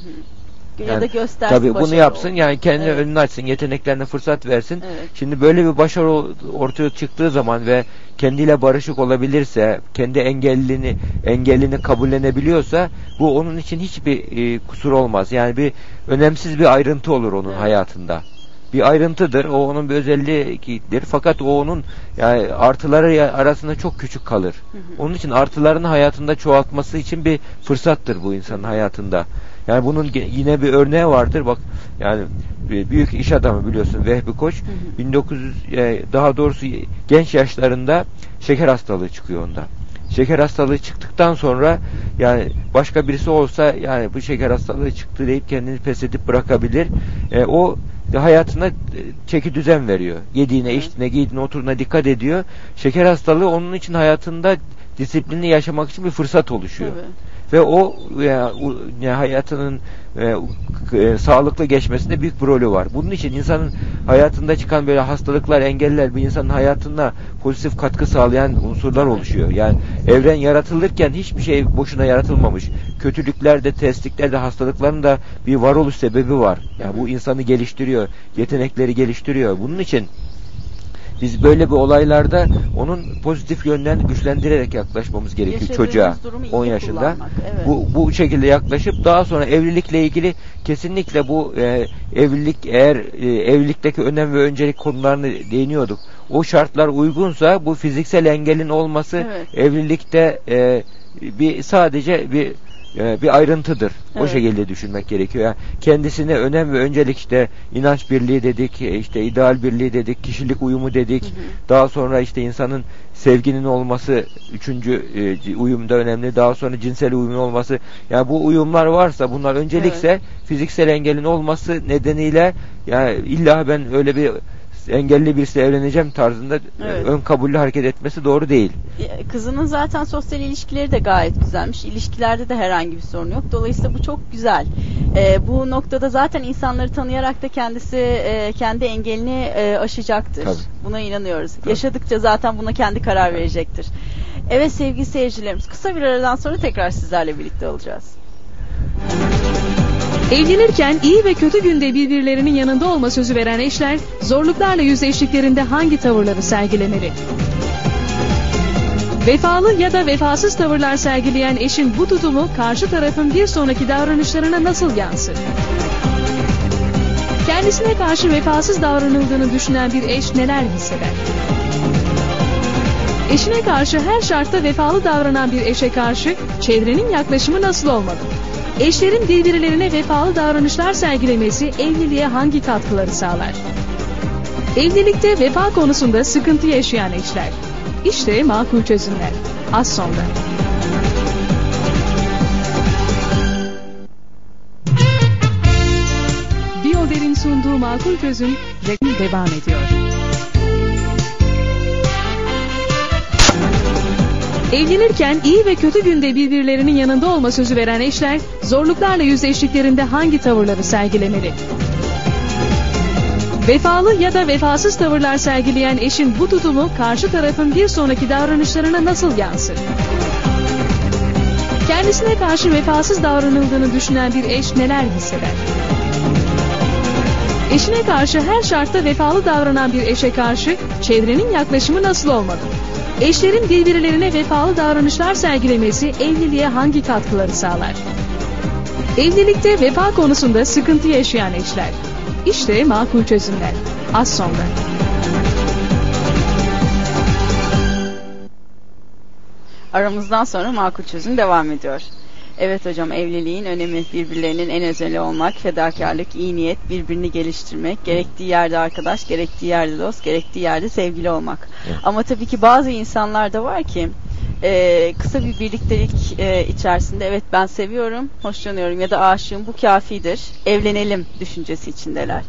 Ya da göstersin Tabii bunu yapsın ol- yani kendine Evet. önünü açsın, yeteneklerine fırsat versin. Evet. Şimdi böyle bir başarı ortaya çıktığı zaman ve kendiyle barışık olabilirse, kendi engellini engellini kabullenebiliyorsa bu onun için hiçbir e, kusur olmaz. Yani bir önemsiz bir ayrıntı olur onun hayatında. Bir ayrıntıdır. O onun bir özelliğidir. Fakat o onun yani artıları arasında çok küçük kalır. Onun için artılarını hayatında çoğaltması için bir fırsattır bu insanın hayatında. Yani bunun yine bir örneği vardır. Bak yani büyük iş adamı biliyorsun Vehbi Koç 1900 e, daha doğrusu genç yaşlarında şeker hastalığı çıkıyor onda. Şeker hastalığı çıktıktan sonra yani başka birisi olsa yani bu şeker hastalığı çıktı deyip kendini pes edip bırakabilir. E, o hayatına e, çeki düzen veriyor. Yediğine, içtiğine, giydiğine, oturduğuna dikkat ediyor. Şeker hastalığı onun için hayatında disiplinli yaşamak için bir fırsat oluşuyor. Ve o ya hayatının e, e, sağlıklı geçmesinde büyük bir rolü var. Bunun için insanın hayatında çıkan böyle hastalıklar, engeller bir insanın hayatına pozitif katkı sağlayan unsurlar oluşuyor. Yani evren yaratılırken hiçbir şey boşuna yaratılmamış. Kötülükler de, testlikler de, hastalıkların da bir varoluş sebebi var. Yani bu insanı geliştiriyor, yetenekleri geliştiriyor. Bunun için biz böyle bir olaylarda onun pozitif yönden güçlendirerek yaklaşmamız gerekiyor Yaşadığımız çocuğa durumu iyi 10 yaşında. kullanmak, evet. Bu bu şekilde yaklaşıp daha sonra evlilikle ilgili kesinlikle bu e, evlilik eğer e, evlilikteki önem ve öncelik konularını değiniyorduk. O şartlar uygunsa bu fiziksel engelin olması Evet. evlilikte e, bir sadece bir e, bir ayrıntıdır. O Evet. şekilde düşünmek gerekiyor. Yani kendisine önem ve öncelik işte inanç birliği dedik, e, işte ideal birliği dedik, kişilik uyumu dedik. Daha sonra işte insanın sevginin olması üçüncü e, uyumda önemli. Daha sonra cinsel uyumun olması. Yani bu uyumlar varsa bunlar öncelikse fiziksel engelin olması nedeniyle yani illa ben öyle bir engelli birisiyle evleneceğim tarzında Evet. ön kabullü hareket etmesi doğru değil. E, Kızının zaten sosyal ilişkileri de gayet güzelmiş. İlişkilerde de herhangi bir sorun yok. Dolayısıyla bu çok güzel. E, bu noktada zaten insanları tanıyarak da kendisi e, kendi engelini e, aşacaktır. Tabii. Buna inanıyoruz. Yaşadıkça zaten buna kendi karar verecektir. Evet sevgili seyircilerimiz kısa bir aradan sonra tekrar sizlerle birlikte olacağız. Evlenirken iyi ve kötü günde birbirlerinin yanında olma sözü veren eşler zorluklarla yüzleştiklerinde hangi tavırları sergilemeli? Vefalı ya da vefasız tavırlar sergileyen eşin bu tutumu karşı tarafın bir sonraki davranışlarına nasıl yansır? Kendisine karşı vefasız davranıldığını düşünen bir eş neler hisseder? Eşine karşı her şartta vefalı davranan bir eşe karşı çevrenin yaklaşımı nasıl olmalı? Eşlerin birbirlerine vefalı davranışlar sergilemesi evliliğe hangi katkıları sağlar? Evlilikte vefa konusunda sıkıntı yaşayan eşler İşte makul çözümler. Az sonra. Biyoder'in sunduğu makul çözüm devam ediyor. Evlenirken iyi ve kötü günde birbirlerinin yanında olma sözü veren eşler zorluklarla yüzleştiklerinde hangi tavırları sergilemeli? Vefalı ya da vefasız tavırlar sergileyen eşin bu tutumu karşı tarafın bir sonraki davranışlarına nasıl yansır? Kendisine karşı vefasız davranıldığını düşünen bir eş neler hisseder? Eşine karşı her şartta vefalı davranan bir eşe karşı çevrenin yaklaşımı nasıl olmalı? Eşlerin birbirlerine vefalı davranışlar sergilemesi evliliğe hangi katkıları sağlar? Evlilikte vefa konusunda sıkıntı yaşayan eşler. İşte makul çözümler. Az sonra. Aramızdan sonra makul çözüm devam ediyor. Evet hocam evliliğin önemi birbirlerinin en özeli olmak, fedakarlık, iyi niyet, birbirini geliştirmek, gerektiği yerde arkadaş, gerektiği yerde dost, gerektiği yerde sevgili olmak. Evet. Ama tabii ki bazı insanlar da var ki e, kısa bir birliktelik e, içerisinde evet ben seviyorum, hoşlanıyorum ya da aşığım bu kafidir, evlenelim düşüncesi içindeler.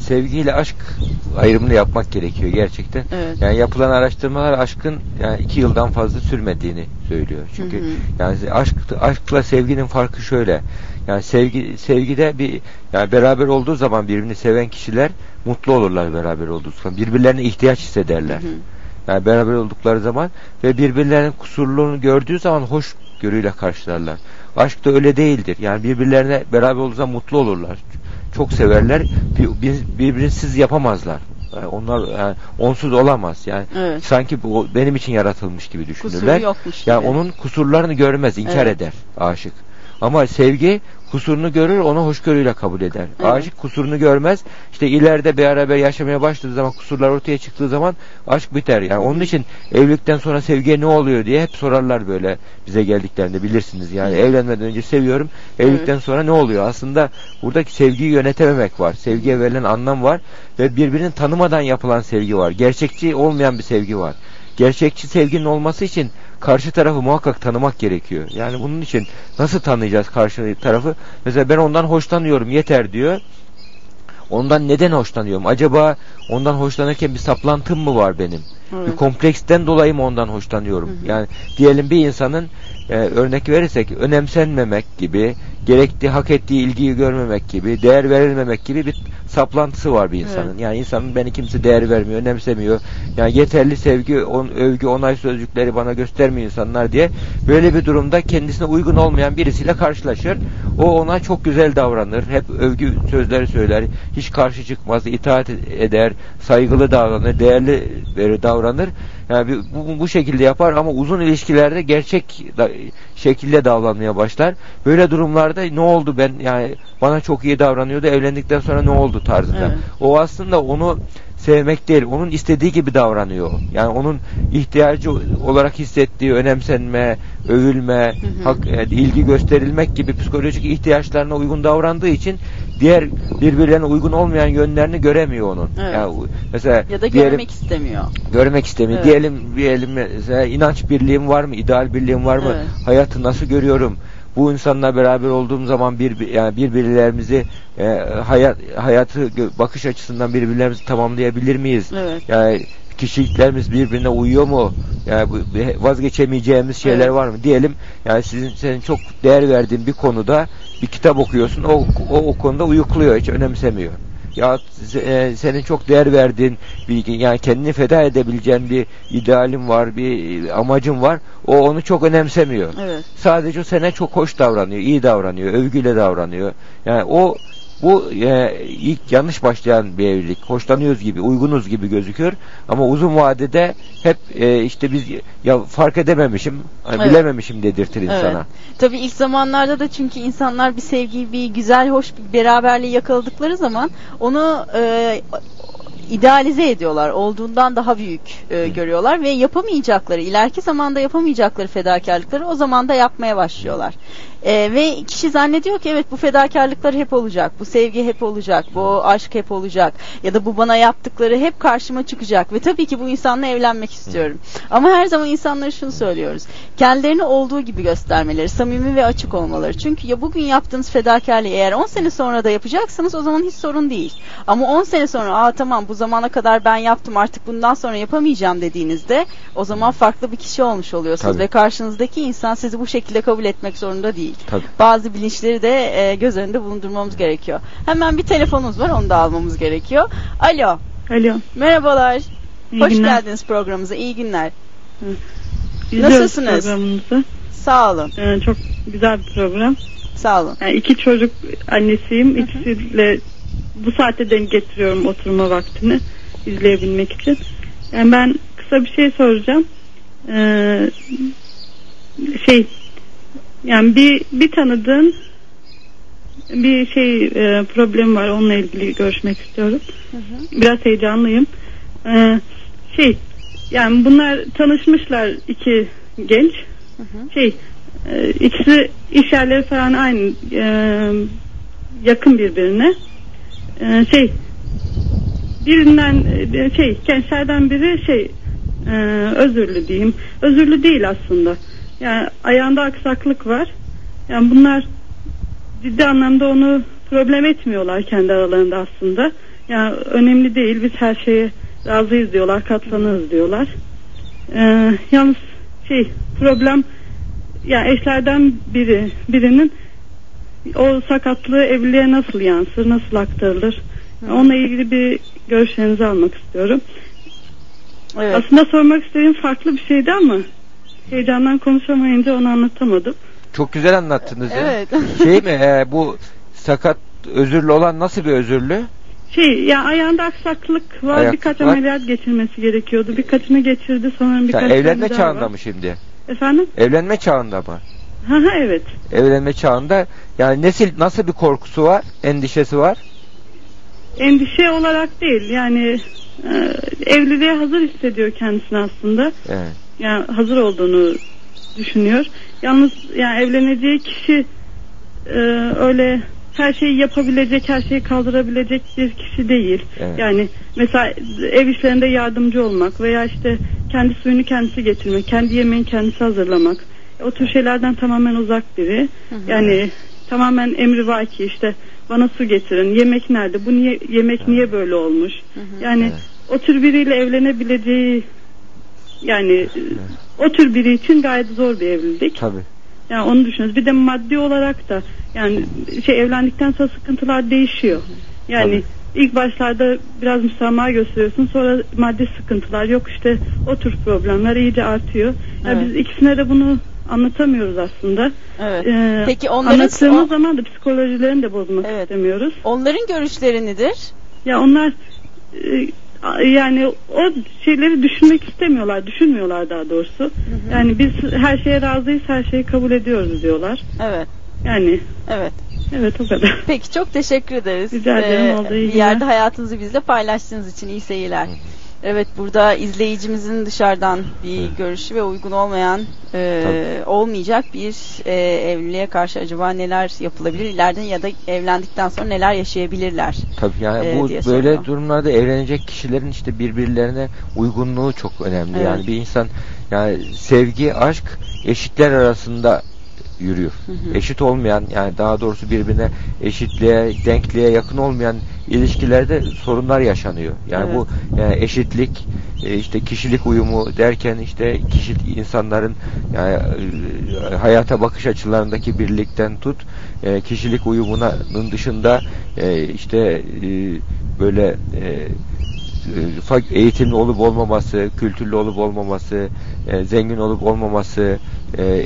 Sevgiyle aşk ayrımını yapmak gerekiyor gerçekten. Evet. Yani yapılan araştırmalar aşkın yani iki yıldan fazla sürmediğini söylüyor. Çünkü Hı hı. yani aşk aşkla sevginin farkı şöyle. Yani sevgi sevgide bir yani beraber olduğu zaman birbirini seven kişiler mutlu olurlar beraber olduğu zaman. Birbirlerine ihtiyaç hissederler. Yani beraber oldukları zaman ve birbirlerinin kusurluğunu gördüğü zaman hoş görüyle karşılarlar. Aşk da öyle değildir. Yani birbirlerine beraber olduğu zaman mutlu olurlar. Çok severler. Bir- bir- Birbirsiz yapamazlar. Yani onlar yani onsuz olamaz. Yani Evet. sanki bu benim için yaratılmış gibi düşünürler. yokmuş Ya gibi. onun kusurlarını görmez, inkar Evet. eder aşık. Ama sevgi kusurunu görür, onu hoşgörüyle kabul eder. Evet. Aşık kusurunu görmez. İşte ileride beraber yaşamaya başladığı zaman kusurlar ortaya çıktığı zaman aşk biter. Yani onun için evlilikten sonra sevgiye ne oluyor diye hep sorarlar böyle bize geldiklerinde bilirsiniz. Yani evlenmeden önce seviyorum, evlilikten sonra ne oluyor? Aslında buradaki sevgiyi yönetememek var. Sevgiye verilen anlam var ve birbirini tanımadan yapılan sevgi var. Gerçekçi olmayan bir sevgi var. Gerçekçi sevginin olması için karşı tarafı muhakkak tanımak gerekiyor. Yani bunun için nasıl tanıyacağız karşı tarafı? Mesela ben ondan hoşlanıyorum yeter diyor. Ondan neden hoşlanıyorum? Acaba ondan hoşlanırken bir saplantım mı var benim? Evet. Bir kompleksten dolayı mı ondan hoşlanıyorum? Yani diyelim bir insanın e, örnek verirsek önemsenmemek gibi, gerektiği hak ettiği ilgiyi görmemek gibi, değer verilmemek gibi bir saplantısı var bir insanın. Evet. Yani insanın beni kimse değer vermiyor, önemsemiyor. Yani yeterli sevgi, on, övgü, onay sözcükleri bana göstermiyor insanlar diye. Böyle bir durumda kendisine uygun olmayan birisiyle karşılaşır. O ona çok güzel davranır. Hep övgü sözleri söyler. Hiç karşı çıkmaz, itaat eder, saygılı davranır, değerli davranır. Yani bu, bu şekilde yapar ama uzun ilişkilerde gerçek da, şekilde davranmaya başlar. Böyle durumlarda ne oldu ben yani bana çok iyi davranıyordu evlendikten sonra ne oldu tarzında. Evet. O aslında onu sevmek değil, onun istediği gibi davranıyor. Yani onun ihtiyacı olarak hissettiği önemsenme, övülme, hak, e, ilgi gösterilmek gibi psikolojik ihtiyaçlarına uygun davrandığı için diğer birbirlerine uygun olmayan yönlerini göremiyor onun. Evet. Yani mesela Ya da diyelim- görmek istemiyor. görmek istemiyor. Evet. Diyelim diyelim mesela inanç birliğim var mı? ideal birliğim var mı? Evet. Hayatı nasıl görüyorum? Bu insanla beraber olduğum zaman bir yani birbirlerimizi e, hayat hayatı bakış açısından birbirlerimizi tamamlayabilir miyiz? Evet. Yani kişiliklerimiz birbirine uyuyor mu? Yani bu- vazgeçemeyeceğimiz şeyler Evet. var mı? Diyelim yani sizin senin çok değer verdiğin bir konuda bir kitap okuyorsun. O o, o konuda uyukluyor, hiç önemsemiyor. Ya e, senin çok değer verdiğin bir yani kendini feda edebileceğin bir idealin var, bir amacın var. O onu çok önemsemiyor. Evet. Sadece o sana çok hoş davranıyor, iyi davranıyor, övgüyle davranıyor. Yani o bu e, ilk yanlış başlayan bir evlilik. Hoşlanıyoruz gibi, uygunuz gibi gözüküyor. Ama uzun vadede hep e, işte biz ya fark edememişim, hani Evet. bilememişim dedirtir insana. Evet. Tabii ilk zamanlarda da çünkü insanlar bir sevgiyi, bir güzel, hoş bir beraberliği yakaladıkları zaman onu e, idealize ediyorlar. Olduğundan daha büyük e, görüyorlar ve yapamayacakları, ileriki zamanda yapamayacakları fedakarlıkları o zaman da yapmaya başlıyorlar. E, ve kişi zannediyor ki evet bu fedakarlıklar hep olacak, bu sevgi hep olacak, bu aşk hep olacak ya da bu bana yaptıkları hep karşıma çıkacak ve tabii ki bu insanla evlenmek istiyorum. Ama her zaman insanlara şunu söylüyoruz. Kendilerini olduğu gibi göstermeleri, samimi ve açık olmaları. Çünkü ya bugün yaptığınız fedakarlığı eğer 10 sene sonra da yapacaksanız o zaman hiç sorun değil. Ama 10 sene sonra aa tamam bu zamana kadar ben yaptım artık bundan sonra yapamayacağım dediğinizde o zaman farklı bir kişi olmuş oluyorsunuz Tabii. ve karşınızdaki insan sizi bu şekilde kabul etmek zorunda değil. Tabii. Bazı bilinçleri de e, göz önünde bulundurmamız gerekiyor. Hemen bir telefonumuz var onu da almamız gerekiyor. Alo. Alo. Merhabalar. İyi Hoş günler. geldiniz programımıza. İyi günler. İzliyoruz Nasılsınız? Sağ olun. Ee, çok güzel bir program. Sağ olun. Yani iki çocuk annesiyim. İkisiyle bu saatte denk getiriyorum oturma vaktini izleyebilmek için. Yani ben kısa bir şey soracağım. Ee, şey yani bir bir tanıdığın bir şey e, problem var onunla ilgili görüşmek istiyorum. Biraz heyecanlıyım. Ee, şey yani bunlar tanışmışlar iki genç. Şey e, ikisi iş yerleri falan aynı e, yakın birbirine. E, şey birinden e, şey gençlerden biri şey e, özürlü diyeyim. Özürlü değil aslında. Yani ayağında aksaklık var. Yani bunlar ciddi anlamda onu problem etmiyorlar kendi aralarında aslında. Yani önemli değil biz her şeye razıyız diyorlar, katlanırız diyorlar. Ee, yalnız şey problem yani eşlerden biri birinin o sakatlığı evliliğe nasıl yansır, nasıl aktarılır? Onunla ilgili bir görüşlerinizi almak istiyorum. Aslında sormak istediğim farklı bir şeydi ama heyecandan konuşamayınca onu anlatamadım. Çok güzel anlattınız ya. Evet. Şey mi e, bu sakat özürlü olan nasıl bir özürlü? Şey ya ayağında aksaklık var Ayak- birkaç var. ameliyat geçirmesi gerekiyordu. Birkaçını geçirdi Sen birkaç evlenme tane daha çağında var. mı şimdi? Efendim? Evlenme çağında mı? Ha ha evet. Evlenme çağında yani nesil nasıl bir korkusu var, endişesi var? Endişe olarak değil yani e, evliliğe hazır hissediyor kendisini aslında. Evet. Yani hazır olduğunu düşünüyor. Yalnız yani evleneceği kişi e, öyle her şeyi yapabilecek, her şeyi kaldırabilecek bir kişi değil. Evet. Yani mesela ev işlerinde yardımcı olmak veya işte kendi suyunu kendisi getirmek, kendi yemeğini kendisi hazırlamak. O tür şeylerden tamamen uzak biri. Yani tamamen emrivaki işte bana su getirin, yemek nerede, bu niye yemek niye böyle olmuş? Yani o tür biriyle evlenebileceği yani e, o tür biri için gayet zor bir evlilik. Tabii. Yani onu düşünüyoruz. Bir de maddi olarak da yani şey evlendikten sonra sıkıntılar değişiyor. Yani ilk başlarda biraz müsamaha gösteriyorsun sonra maddi sıkıntılar yok işte o tür problemler iyice artıyor. Yani Evet. biz ikisine de bunu anlatamıyoruz aslında. Evet. Ee, Peki onların anlattığımız o- zaman da psikolojilerini de bozmak istemiyoruz. Onların görüşleri nedir? Ya onlar e, yani o şeyleri düşünmek istemiyorlar, düşünmüyorlar daha doğrusu. Yani biz her şeye razıyız, her şeyi kabul ediyoruz diyorlar. Evet. Yani Evet. evet o kadar. Peki çok teşekkür ederiz. Ee, Rica ederim, oldu, iyi bir yerde hayatınızı bizle paylaştığınız için iyi seyirler. Evet burada izleyicimizin dışarıdan bir görüşü ve uygun olmayan e, olmayacak bir e, evliliğe karşı acaba neler yapılabilir ileride ya da evlendikten sonra neler yaşayabilirler? Tabii yani Ee, bu böyle soruyor. durumlarda evlenecek kişilerin işte birbirlerine uygunluğu çok önemli. Evet. Yani bir insan yani sevgi, aşk eşitler arasında yürüyor. Eşit olmayan yani daha doğrusu birbirine eşitliğe, denkliğe yakın olmayan ilişkilerde sorunlar yaşanıyor. Yani bu yani eşitlik, e, işte kişilik uyumu derken işte kişi insanların yani e, hayata bakış açılarındaki birlikten tut e, kişilik uyumunun dışında işte böyle eğitimli olup olmaması, kültürlü olup olmaması, zengin olup olmaması, e,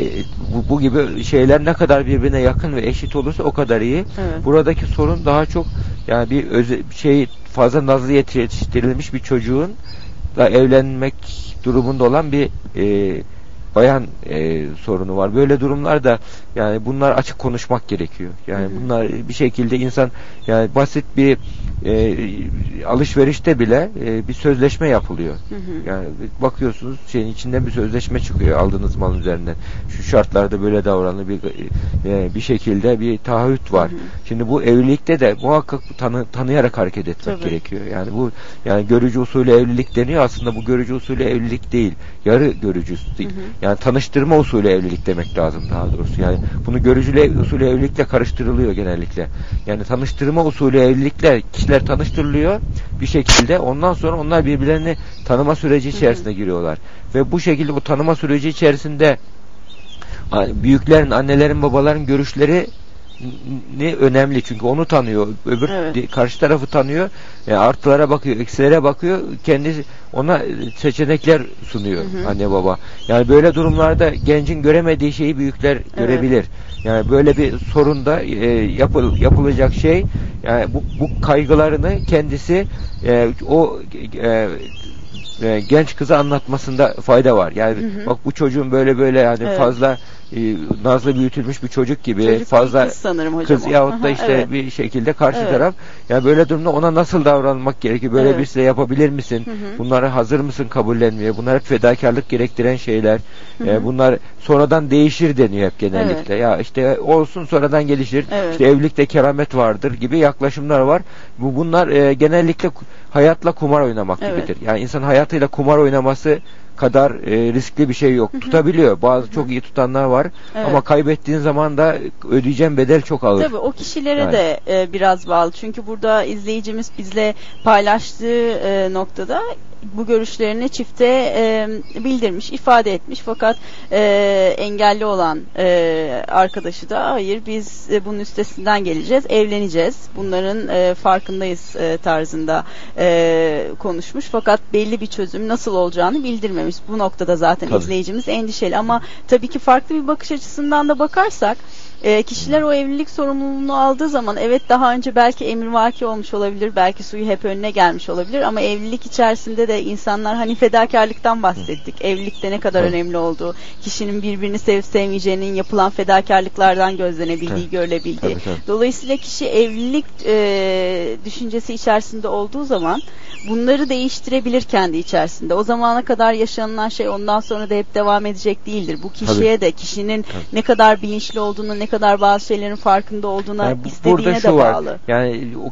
bu, bu gibi şeyler ne kadar birbirine yakın ve eşit olursa o kadar iyi. Evet. Buradaki sorun daha çok yani bir öze, şey fazla nazlı yetiştirilmiş bir çocuğun da evlenmek durumunda olan bir e, bayan e, sorunu var. Böyle durumlarda yani bunlar açık konuşmak gerekiyor. Yani bunlar bir şekilde insan yani basit bir e, alışverişte bile e, bir sözleşme yapılıyor. Yani bakıyorsunuz şeyin içinden bir sözleşme çıkıyor aldığınız malın üzerinden. Şu şartlarda böyle davranın bir e, bir şekilde bir taahhüt var. Şimdi bu evlilikte de muhakkak tanı, tanıyarak hareket etmek Tabii. gerekiyor. Yani bu yani görücü usulü evlilik deniyor aslında bu görücü usulü evlilik değil. Yarı görücü değil. Yani tanıştırma usulü evlilik demek lazım daha doğrusu. Yani bunu görücü usulü evlilikle karıştırılıyor genellikle. Yani tanıştırma usulü evlilikle kişiler tanıştırılıyor bir şekilde. Ondan sonra onlar birbirlerini tanıma süreci içerisine giriyorlar. Ve bu şekilde bu tanıma süreci içerisinde büyüklerin, annelerin, babaların görüşleri ne önemli çünkü onu tanıyor öbür di- karşı tarafı tanıyor e, artılara bakıyor eksilere bakıyor kendi ona seçenekler sunuyor Hı hı. anne baba yani böyle durumlarda gencin göremediği şeyi büyükler görebilir yani böyle bir sorunda e, yapıl, yapılacak şey yani bu, bu kaygılarını kendisi e, o e, e, genç kıza anlatmasında fayda var. Yani Hı hı. bak bu çocuğun böyle böyle yani Evet. fazla e, nazlı büyütülmüş bir çocuk gibi Çocuk fazla kız sanırım hocam kız yahut da işte evet. bir şekilde karşı Evet. taraf yani böyle durumda ona nasıl davranmak gerekiyor? Böyle Evet. birisiyle yapabilir misin? Hı hı. Bunları hazır mısın kabullenmeye? Bunlar hep fedakarlık gerektiren şeyler. Hı E, bunlar sonradan değişir deniyor hep genellikle. Ya işte olsun sonradan gelişir. Evet. İşte evlilikte keramet vardır gibi yaklaşımlar var. Bu bunlar e, genellikle hayatla kumar oynamak Evet. gibidir. Yani insan hayatıyla kumar oynaması kadar e, riskli bir şey yok. Tutabiliyor. Bazı çok iyi tutanlar var. Evet. Ama kaybettiğin zaman da ödeyeceğin bedel çok ağır. Tabii o kişilere Yani. de e, biraz bağlı. Çünkü burada izleyicimiz bizle paylaştığı e, noktada bu görüşlerini çifte e, bildirmiş, ifade etmiş. Fakat e, engelli olan e, arkadaşı da hayır biz e, bunun üstesinden geleceğiz, evleneceğiz. Bunların e, farkındayız e, tarzında e, konuşmuş. Fakat belli bir çözüm nasıl olacağını bildirmemiş. Bu noktada zaten Tabii. izleyicimiz endişeli. Ama tabii ki farklı bir bakış açısından da bakarsak e, kişiler o evlilik sorumluluğunu aldığı zaman evet daha önce belki emrivaki olmuş olabilir, belki suyu hep önüne gelmiş olabilir ama evlilik içerisinde de insanlar hani fedakarlıktan bahsettik. Evlilikte ne kadar Evet. önemli olduğu, kişinin birbirini sevip sevmeyeceğinin yapılan fedakarlıklardan gözlenebildiği, Evet. görülebildiği. Tabii, tabii. Dolayısıyla kişi evlilik e, düşüncesi içerisinde olduğu zaman bunları değiştirebilir kendi içerisinde. O zamana kadar yaşanılan şey ondan sonra da hep devam edecek değildir. Bu kişiye de kişinin ne kadar bilinçli olduğunu, ne kadar bazı şeylerin farkında olduğuna, Yani bu- istediğine de var. bağlı. Yani o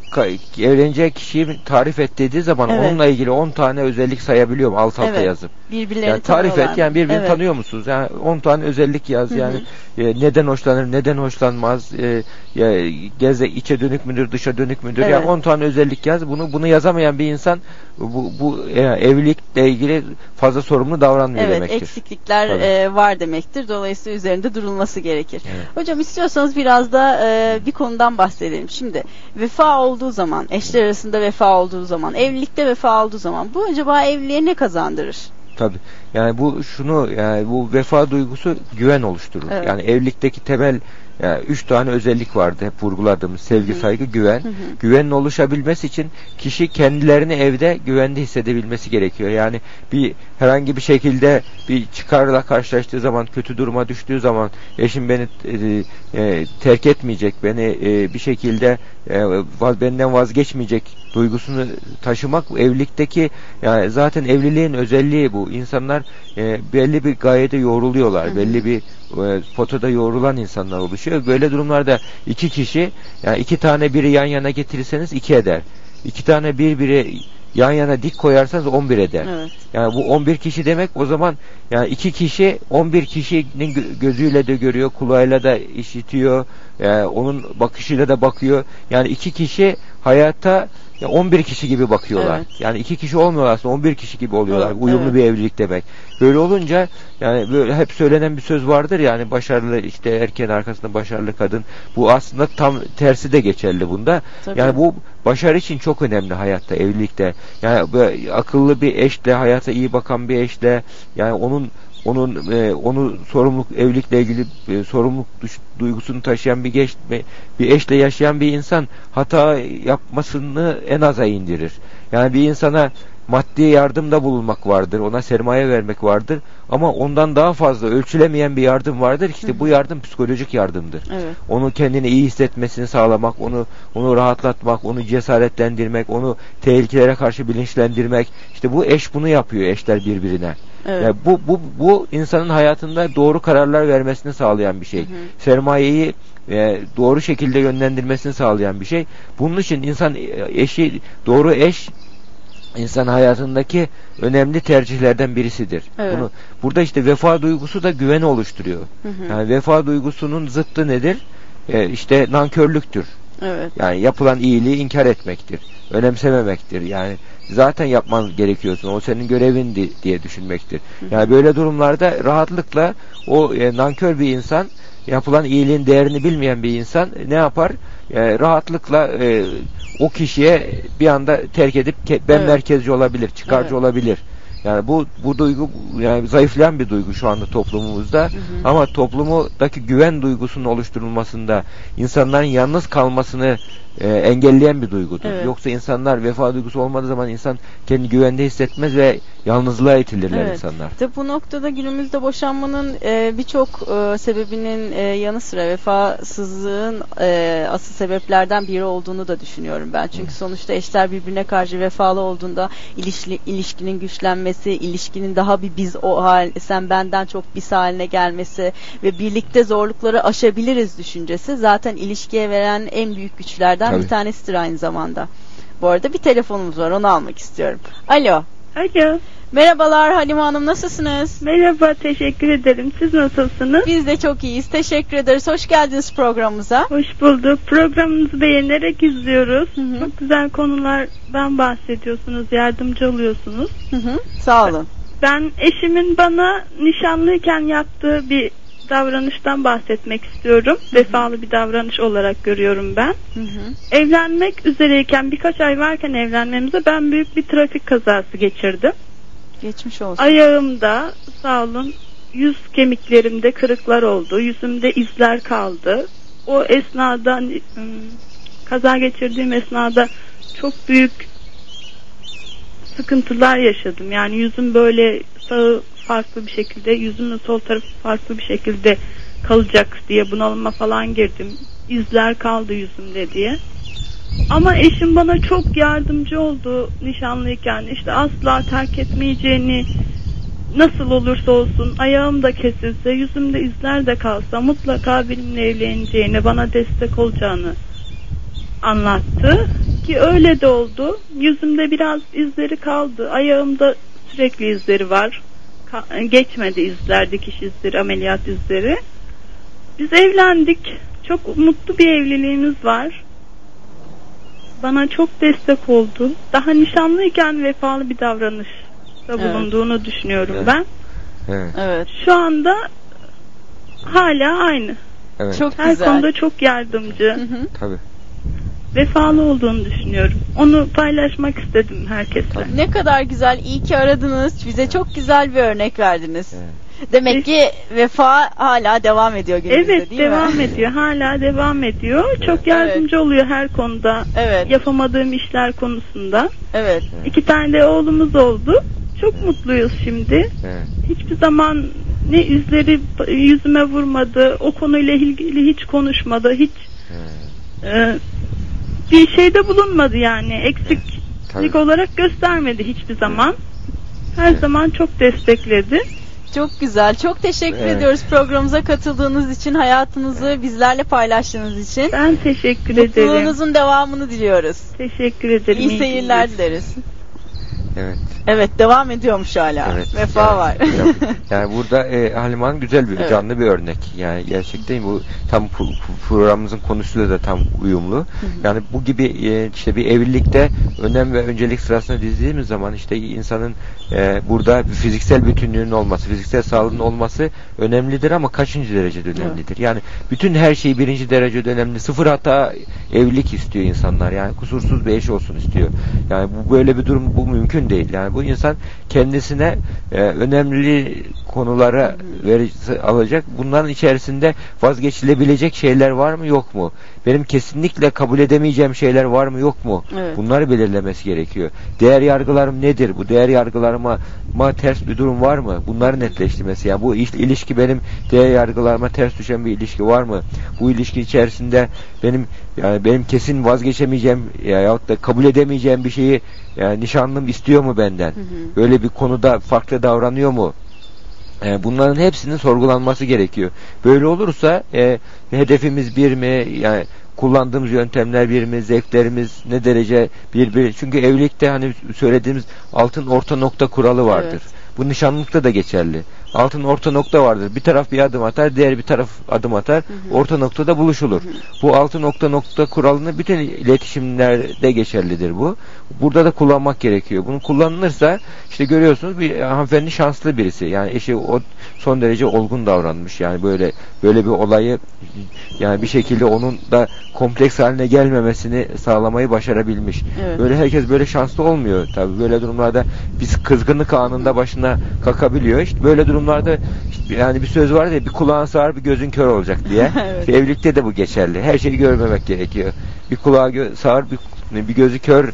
evleneceği kişiyi tarif et dediği zaman Evet. onunla ilgili 10 tane özellik sayabiliyorum alt alta Evet. yazıp. Birbirlerini yani tarif tanıyorlar et yani birbirini Evet. tanıyor musunuz? Yani 10 tane özellik yaz Hı hı. yani e, neden hoşlanır, neden hoşlanmaz, e, ya, geze içe dönük müdür, dışa dönük müdür? Evet. Yani 10 tane özellik yaz. Bunu bunu yazamayan bir insan bu bu e, evlilikle ilgili fazla sorumlu davranmıyor Evet, demektir. eksiklikler Tabii. e, var demektir. Dolayısıyla üzerinde durulması gerekir. Evet. Hocam istiyorsanız biraz da e, bir konudan bahsedelim. Şimdi vefa olduğu zaman, eşler arasında vefa olduğu zaman, evlilikte vefa olduğu zaman bu acaba evliliğe ne kazandırır? Tabii. Yani bu şunu yani bu vefa duygusu güven oluşturur. Evet. Yani evlilikteki temel yani üç tane özellik vardı hep vurguladığımız sevgi, saygı, güven. Hı hı. Güvenin oluşabilmesi için kişi kendilerini evde güvende hissedebilmesi gerekiyor. Yani bir herhangi bir şekilde bir çıkarla karşılaştığı zaman, kötü duruma düştüğü zaman eşim beni e, e, terk etmeyecek, beni e, bir şekilde e, vaz, benden vazgeçmeyecek duygusunu taşımak evlilikteki yani zaten evliliğin özelliği bu. İnsanlar e, belli bir gayede yoğruluyorlar. Belli bir e, potada yoğrulan insanlar oluşuyor. Böyle durumlarda iki kişi yani iki tane biri yan yana getirirseniz iki eder. İki tane birbiri yan yana dik koyarsanız 11 eder. Evet. Yani bu 11 kişi demek o zaman yani iki kişi 11 kişinin gö- gözüyle de görüyor, kulağıyla da işitiyor, yani onun bakışıyla da bakıyor. Yani iki kişi hayata ya 11 kişi gibi bakıyorlar. Evet. Yani iki kişi olmuyorlar aslında 11 kişi gibi oluyorlar. Evet, Uyumlu evet. bir evlilik demek. Böyle olunca yani böyle hep söylenen bir söz vardır yani başarılı işte erkeğin arkasında başarılı kadın. Bu aslında tam tersi de geçerli bunda. Tabii. Yani bu başarı için çok önemli hayatta, evlilikte. Yani akıllı bir eşle, hayata iyi bakan bir eşle yani onun onun e, onu sorumluluk evlilikle ilgili e, sorumluluk duygusunu taşıyan bir geç, bir eşle yaşayan bir insan hata yapmasını en aza indirir. Yani bir insana maddi maddi yardımda bulunmak vardır. Ona sermaye vermek vardır. Ama ondan daha fazla ölçülemeyen bir yardım vardır. İşte bu yardım psikolojik yardımdır. Evet. Onu kendini iyi hissetmesini sağlamak, onu onu rahatlatmak, onu cesaretlendirmek, onu tehlikelere karşı bilinçlendirmek. İşte bu eş bunu yapıyor eşler birbirine. Evet. Yani bu bu bu insanın hayatında doğru kararlar vermesini sağlayan bir şey. Sermayeyi e, doğru şekilde yönlendirmesini sağlayan bir şey. Bunun için insan e, eşi doğru eş insan hayatındaki önemli tercihlerden birisidir. Evet. Bunu burada işte vefa duygusu da güveni oluşturuyor. Hı hı. Yani vefa duygusunun zıttı nedir? E, işte nankörlüktür. Evet. Yani yapılan iyiliği inkar etmektir. Önemsememektir. Yani zaten yapman gerekiyorsun. O senin görevin di- diye düşünmektir. Yani böyle durumlarda rahatlıkla o e, nankör bir insan yapılan iyiliğin değerini bilmeyen bir insan ne yapar? E, rahatlıkla e, o kişiye bir anda terk edip ben Evet. merkezci olabilir, çıkarcı Evet. olabilir. Yani bu bu duygu yani zayıflayan bir duygu şu anda toplumumuzda. Ama toplumdaki güven duygusunun oluşturulmasında insanların yalnız kalmasını e, engelleyen bir duygudur. Evet. Yoksa insanlar vefa duygusu olmadığı zaman insan kendini güvende hissetmez ve yalnızlığa itilirler Evet. insanlar. Tabii bu noktada günümüzde boşanmanın e, birçok e, sebebinin e, yanı sıra vefasızlığın e, asıl sebeplerden biri olduğunu da düşünüyorum ben. Çünkü sonuçta eşler birbirine karşı vefalı olduğunda ilişki, ilişkinin güçlenmesi, ilişkinin daha bir biz o hal, sen benden çok biz haline gelmesi ve birlikte zorlukları aşabiliriz düşüncesi zaten ilişkiye veren en büyük güçlerden Tabii. bir tanesidir aynı zamanda. Bu arada bir telefonumuz var onu almak istiyorum. Alo. Alo. Merhabalar Halime Hanım nasılsınız? Merhaba teşekkür ederim. Siz nasılsınız? Biz de çok iyiyiz. Teşekkür ederiz. Hoş geldiniz programımıza. Hoş bulduk. Programınızı beğenerek izliyoruz. Çok güzel konulardan bahsediyorsunuz, yardımcı oluyorsunuz. Sağ olun. Ben eşimin bana nişanlıyken yaptığı bir davranıştan bahsetmek istiyorum. Vefalı bir davranış olarak görüyorum ben. Evlenmek üzereyken birkaç ay varken evlenmemize ben büyük bir trafik kazası geçirdim. Geçmiş olsun. Ayağımda sağ olun yüz kemiklerimde kırıklar oldu. Yüzümde izler kaldı. O esnada ım, kaza geçirdiğim esnada çok büyük sıkıntılar yaşadım. Yani yüzüm böyle sağı farklı bir şekilde, yüzümün sol tarafı farklı bir şekilde kalacak diye bunalıma falan girdim. İzler kaldı yüzümde diye. Ama eşim bana çok yardımcı oldu nişanlıyken. İşte asla terk etmeyeceğini, nasıl olursa olsun ayağım da kesilse, yüzümde izler de kalsa mutlaka benimle evleneceğini, bana destek olacağını anlattı. Ki öyle de oldu. Yüzümde biraz izleri kaldı. Ayağımda sürekli izleri var. Geçmedi izler, dikiş izleri, ameliyat izleri. Biz evlendik. Çok mutlu bir evliliğimiz var. Bana çok destek oldu. Daha nişanlıyken vefalı bir davranışta Evet. bulunduğunu düşünüyorum Evet. ben. Evet. Evet. Şu anda hala aynı. Evet. Çok Her güzel. konuda çok yardımcı. Tabii. Vefalı olduğunu düşünüyorum. Onu paylaşmak istedim herkesle. Ne kadar güzel. İyi ki aradınız. Bize çok güzel bir örnek verdiniz. Demek ki vefa hala devam ediyor günümüzde Evet değil devam mi? ediyor. Hala devam ediyor. Çok yardımcı oluyor her konuda. Evet. Yapamadığım işler konusunda. Evet. İki tane de oğlumuz oldu. Çok mutluyuz şimdi. Evet. Hiçbir zaman ne yüzleri yüzüme vurmadı. O konuyla ilgili hiç konuşmadı. Hiç e, bir şeyde bulunmadı yani. Eksiklik Tabii. olarak göstermedi hiçbir zaman. Her zaman çok destekledi. Çok güzel. Çok teşekkür Evet. ediyoruz programımıza katıldığınız için, hayatınızı bizlerle paylaştığınız için. Ben teşekkür ederim. Mutluluğunuzun devamını diliyoruz. Teşekkür ederim. İyi İyi seyirler günler. dileriz. Evet. Evet devam ediyormuş hala. Evet. Vefa yani, var. yani- burada e, Halim Hanım güzel bir Evet. canlı bir örnek. Yani gerçekten bu tam programımızın konusuyla da tam uyumlu. Yani bu gibi e, işte bir evlilikte önem ve öncelik sırasına dizdiğimiz zaman işte insanın e, burada bir fiziksel bütünlüğünün olması, fiziksel sağlığının olması önemlidir ama kaçıncı derecede önemlidir? Yani bütün her şey birinci derecede önemli. Sıfır hata evlilik istiyor insanlar. Yani kusursuz bir eş olsun istiyor. Yani bu böyle bir durum bu mümkün değil. Yani bu insan kendisine e, önemli konulara verisi alacak. Bunların içerisinde vazgeçilebilecek şeyler var mı yok mu? Benim kesinlikle kabul edemeyeceğim şeyler var mı yok mu? Evet. Bunları belirlemesi gerekiyor. Değer yargılarım nedir? Bu değer yargılarıma ma ters bir durum var mı? Bunları netleştirmesi. Yani bu il- ilişki benim değer yargılarıma ters düşen bir ilişki var mı? Bu ilişki içerisinde benim yani benim kesin vazgeçemeyeceğim ya, yahut da kabul edemeyeceğim bir şeyi yani nişanlım istiyor mu benden? Böyle bir konuda farklı davranıyor mu? E, bunların hepsinin sorgulanması gerekiyor. Böyle olursa e, hedefimiz bir mi? Yani kullandığımız yöntemler bir mi? Zevklerimiz ne derece bir bir? Çünkü evlilikte hani söylediğimiz altın orta nokta kuralı vardır. Evet. Bu nişanlıkta da geçerli. Altın orta nokta vardır. Bir taraf bir adım atar, diğer bir taraf adım atar. Orta noktada buluşulur. Bu altı nokta nokta kuralını bütün iletişimlerde geçerlidir bu. Burada da kullanmak gerekiyor. Bunu kullanılırsa işte görüyorsunuz bir hanımefendi şanslı birisi. Yani eşi o son derece olgun davranmış. Yani böyle böyle bir olayı yani bir şekilde onun da kompleks haline gelmemesini sağlamayı başarabilmiş. Evet. Böyle herkes böyle şanslı olmuyor tabii. Böyle durumlarda biz kızgınlık anında başına kakabiliyor. İşte böyle durumlarda işte yani bir söz var ya bir kulağın sağır bir gözün kör olacak diye. Evet. İşte evlilikte de bu geçerli. Her şeyi görmemek gerekiyor. Bir kulağı gö- sağır bir, bir gözü kör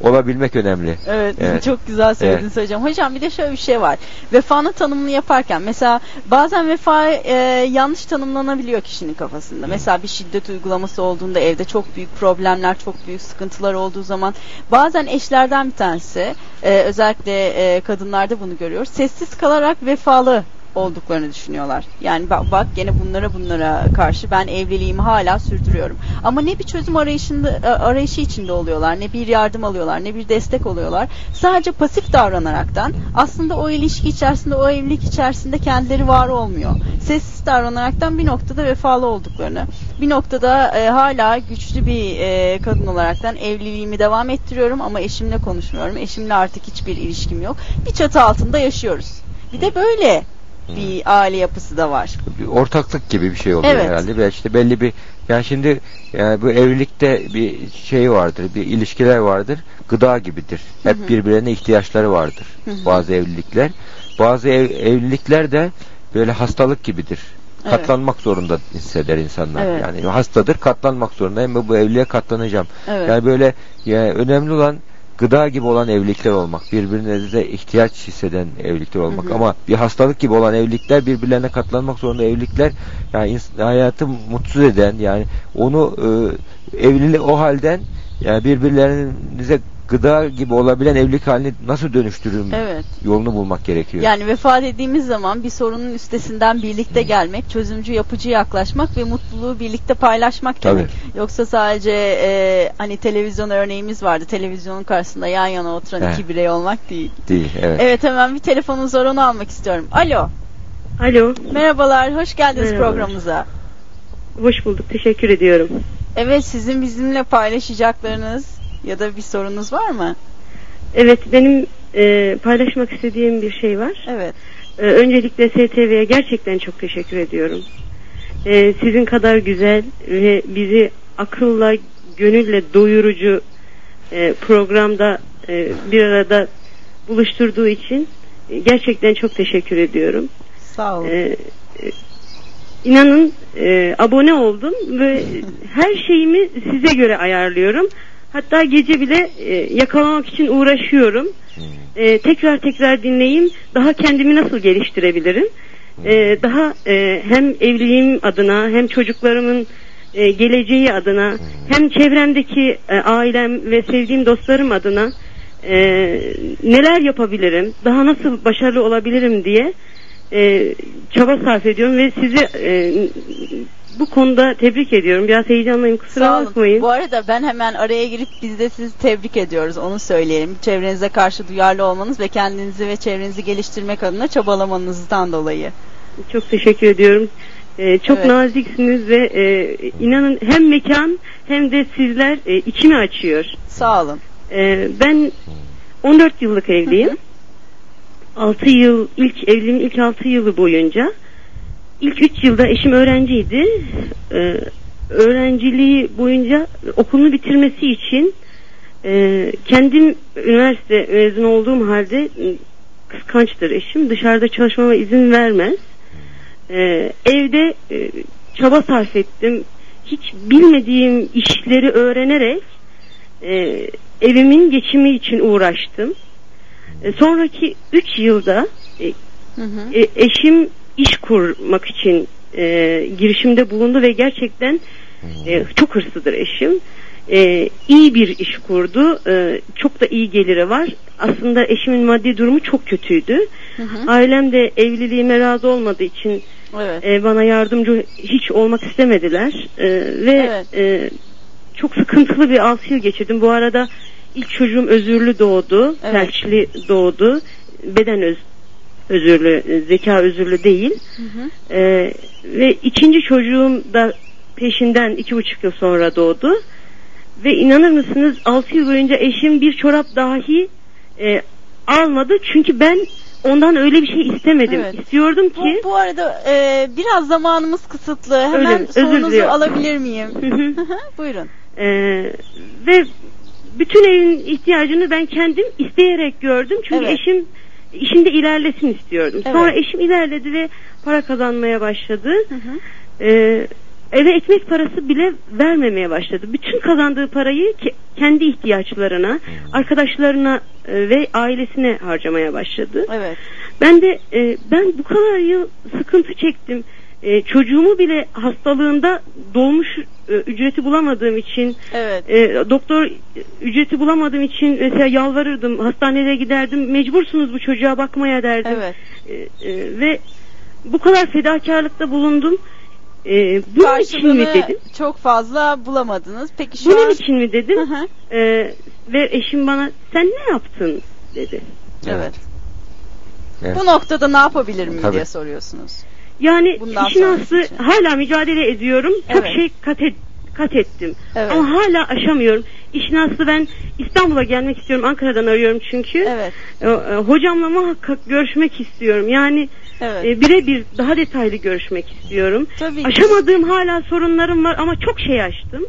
olabilmek önemli. Evet, Evet. çok güzel söylediniz hocam. Hocam bir de şöyle bir şey var. Vefanın tanımını yaparken mesela bazen vefa e, yanlış tanımlanabiliyor kişinin kafasında. Mesela bir şiddet uygulaması olduğunda evde çok büyük problemler, çok büyük sıkıntılar olduğu zaman bazen eşlerden bir tanesi e, özellikle e, kadınlarda bunu görüyoruz. Sessiz kalarak vefalı olduklarını düşünüyorlar. Yani bak, bak gene bunlara bunlara karşı ben evliliğimi hala sürdürüyorum. Ama ne bir çözüm arayışında e, arayışı içinde oluyorlar, ne bir yardım alıyorlar, ne bir destek oluyorlar. Sadece pasif davranaraktan aslında o ilişki içerisinde, o evlilik içerisinde kendileri var olmuyor. Sessiz davranaraktan bir noktada vefalı olduklarını, bir noktada e, hala güçlü bir e, kadın olaraktan evliliğimi devam ettiriyorum ama eşimle konuşmuyorum. Eşimle artık hiçbir ilişkim yok. Bir çatı altında yaşıyoruz. Bir de böyle bir aile yapısı da var. bir ortaklık gibi bir şey oluyor Evet. herhalde. Ve işte belli bir yani şimdi yani bu evlilikte bir şey vardır, bir ilişkiler vardır. Gıda gibidir. Hep Hı hı. birbirine ihtiyaçları vardır. Hı hı. Bazı evlilikler. Bazı ev- evlilikler de böyle hastalık gibidir. Evet. Katlanmak zorunda hisseder insanlar. Evet. Yani hastadır, katlanmak zorundayım ve bu evliliğe katlanacağım. Evet. Yani böyle yani önemli olan gıda gibi olan evlilikler olmak, birbirinize ihtiyaç hisseden evlilikler olmak. Hı hı. Ama bir hastalık gibi olan evlilikler, birbirlerine katlanmak zorunda evlilikler, yani hayatı mutsuz eden, yani onu e, evliliği o halden yani birbirlerinize gıda gibi olabilen evlilik halini nasıl dönüştürürüm Evet. yolunu bulmak gerekiyor. Yani vefa dediğimiz zaman bir sorunun üstesinden birlikte gelmek, çözümcü, yapıcı yaklaşmak ve mutluluğu birlikte paylaşmak Tabii. demek. Yoksa sadece e, hani televizyon örneğimiz vardı. Televizyonun karşısında yan yana oturan Evet. iki birey olmak değil. Değil, evet. Evet hemen bir telefonunuz var onu almak istiyorum. Alo. Alo. Merhabalar, hoş geldiniz Merhabalar. programımıza. Hoş bulduk. Teşekkür ediyorum. Evet, sizin bizimle paylaşacaklarınız ya da bir sorunuz var mı? Evet benim e, paylaşmak istediğim bir şey var. Evet. E, öncelikle STV'ye gerçekten çok teşekkür ediyorum. E, sizin kadar güzel ve bizi akılla, gönülle doyurucu e, programda e, bir arada buluşturduğu için e, gerçekten çok teşekkür ediyorum. Sağ olun. E, e, inanın e, abone oldum ve her şeyimi size göre ayarlıyorum. Hatta gece bile e, yakalamak için uğraşıyorum. E, tekrar tekrar dinleyeyim. Daha kendimi nasıl geliştirebilirim? E, daha e, hem evliliğim adına hem çocuklarımın e, geleceği adına hem çevremdeki e, ailem ve sevdiğim dostlarım adına e, neler yapabilirim? Daha nasıl başarılı olabilirim diye e, çaba sarf ediyorum ve sizi e, bu konuda tebrik ediyorum. Biraz heyecanlıyım kusura Sağ olun. bakmayın. Bu arada ben hemen araya girip biz de sizi tebrik ediyoruz. Onu söyleyelim. Çevrenize karşı duyarlı olmanız ve kendinizi ve çevrenizi geliştirmek adına çabalamanızdan dolayı. Çok teşekkür ediyorum. Ee, çok Evet. naziksiniz ve e, inanın hem mekan hem de sizler e, içimi açıyor. Sağ olun. Ee, ben 14 yıllık evliyim. 6 yıl ilk evliliğimin ilk 6 yılı boyunca ilk 3 yılda eşim öğrenciydi. Ee, öğrenciliği boyunca okulunu bitirmesi için e, kendim üniversite mezun olduğum halde e, kıskançtır eşim. Dışarıda çalışmama izin vermez. E, evde e, çaba sarf ettim. Hiç bilmediğim işleri öğrenerek e, evimin geçimi için uğraştım. E, sonraki 3 yılda e, e, eşim iş kurmak için e, girişimde bulundu ve gerçekten e, çok hırslıdır eşim. E, iyi bir iş kurdu. E, çok da iyi geliri var. Aslında eşimin maddi durumu çok kötüydü. Ailem de evliliğime razı olmadığı için Evet. e, bana yardımcı hiç olmak istemediler. E, ve e, çok sıkıntılı bir 6 yıl geçirdim. Bu arada ilk çocuğum özürlü doğdu. Evet. Felçli doğdu. Beden öz, özürlü, e, zeka özürlü değil. Hı hı. Ee, ve ikinci çocuğum da peşinden iki buçuk yıl sonra doğdu. Ve inanır mısınız 6 yıl boyunca eşim bir çorap dahi e, almadı. Çünkü ben ondan öyle bir şey istemedim. Evet. İstiyordum ki Bu, bu arada e, biraz zamanımız kısıtlı. Hemen Öyle sorunuzu alabilir miyim? Buyurun. e, ve bütün evin ihtiyacını ben kendim isteyerek gördüm. Çünkü Evet. eşim işinde ilerlesin istiyordum. Evet. Sonra eşim ilerledi ve para kazanmaya başladı. Ee, eve ekmek parası bile vermemeye başladı. Bütün kazandığı parayı ke- kendi ihtiyaçlarına, arkadaşlarına e, ve ailesine harcamaya başladı. Evet. Ben de e, ben bu kadar yıl sıkıntı çektim. E, çocuğumu bile hastalığında dolmuş e, ücreti bulamadığım için Evet. e, doktor ücreti bulamadığım için mesela yalvarırdım. Hastanelere giderdim. Mecbursunuz bu çocuğa bakmaya derdim. Evet. E, e, ve bu kadar fedakarlıkta bulundum. E, bunun için mi Karşılığını dedim? çok fazla bulamadınız. Peki şu Bunun an için mi dedim? E, ve eşim bana sen ne yaptın dedi. Evet. Evet. Bu noktada ne yapabilirim Tabii. diye soruyorsunuz. Yani Bundan işin aslı için. hala mücadele ediyorum. Çok Evet. şey kat, et- kat ettim. Evet. Ama hala aşamıyorum. İşin aslı ben İstanbul'a gelmek istiyorum. Ankara'dan arıyorum çünkü. Evet. E, e, hocamla muhakkak görüşmek istiyorum. Yani Evet. e, birebir daha detaylı görüşmek istiyorum. Tabii ki. Aşamadığım hala sorunlarım var ama çok şey aştım.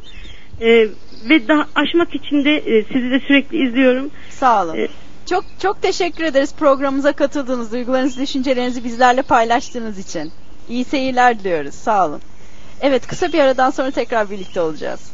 E, ve daha aşmak için de e, sizi de sürekli izliyorum. Sağ olun. E, çok çok teşekkür ederiz programımıza katıldığınız, duygularınızı, düşüncelerinizi bizlerle paylaştığınız için. İyi seyirler diliyoruz. Sağ olun. Evet, kısa bir aradan sonra tekrar birlikte olacağız.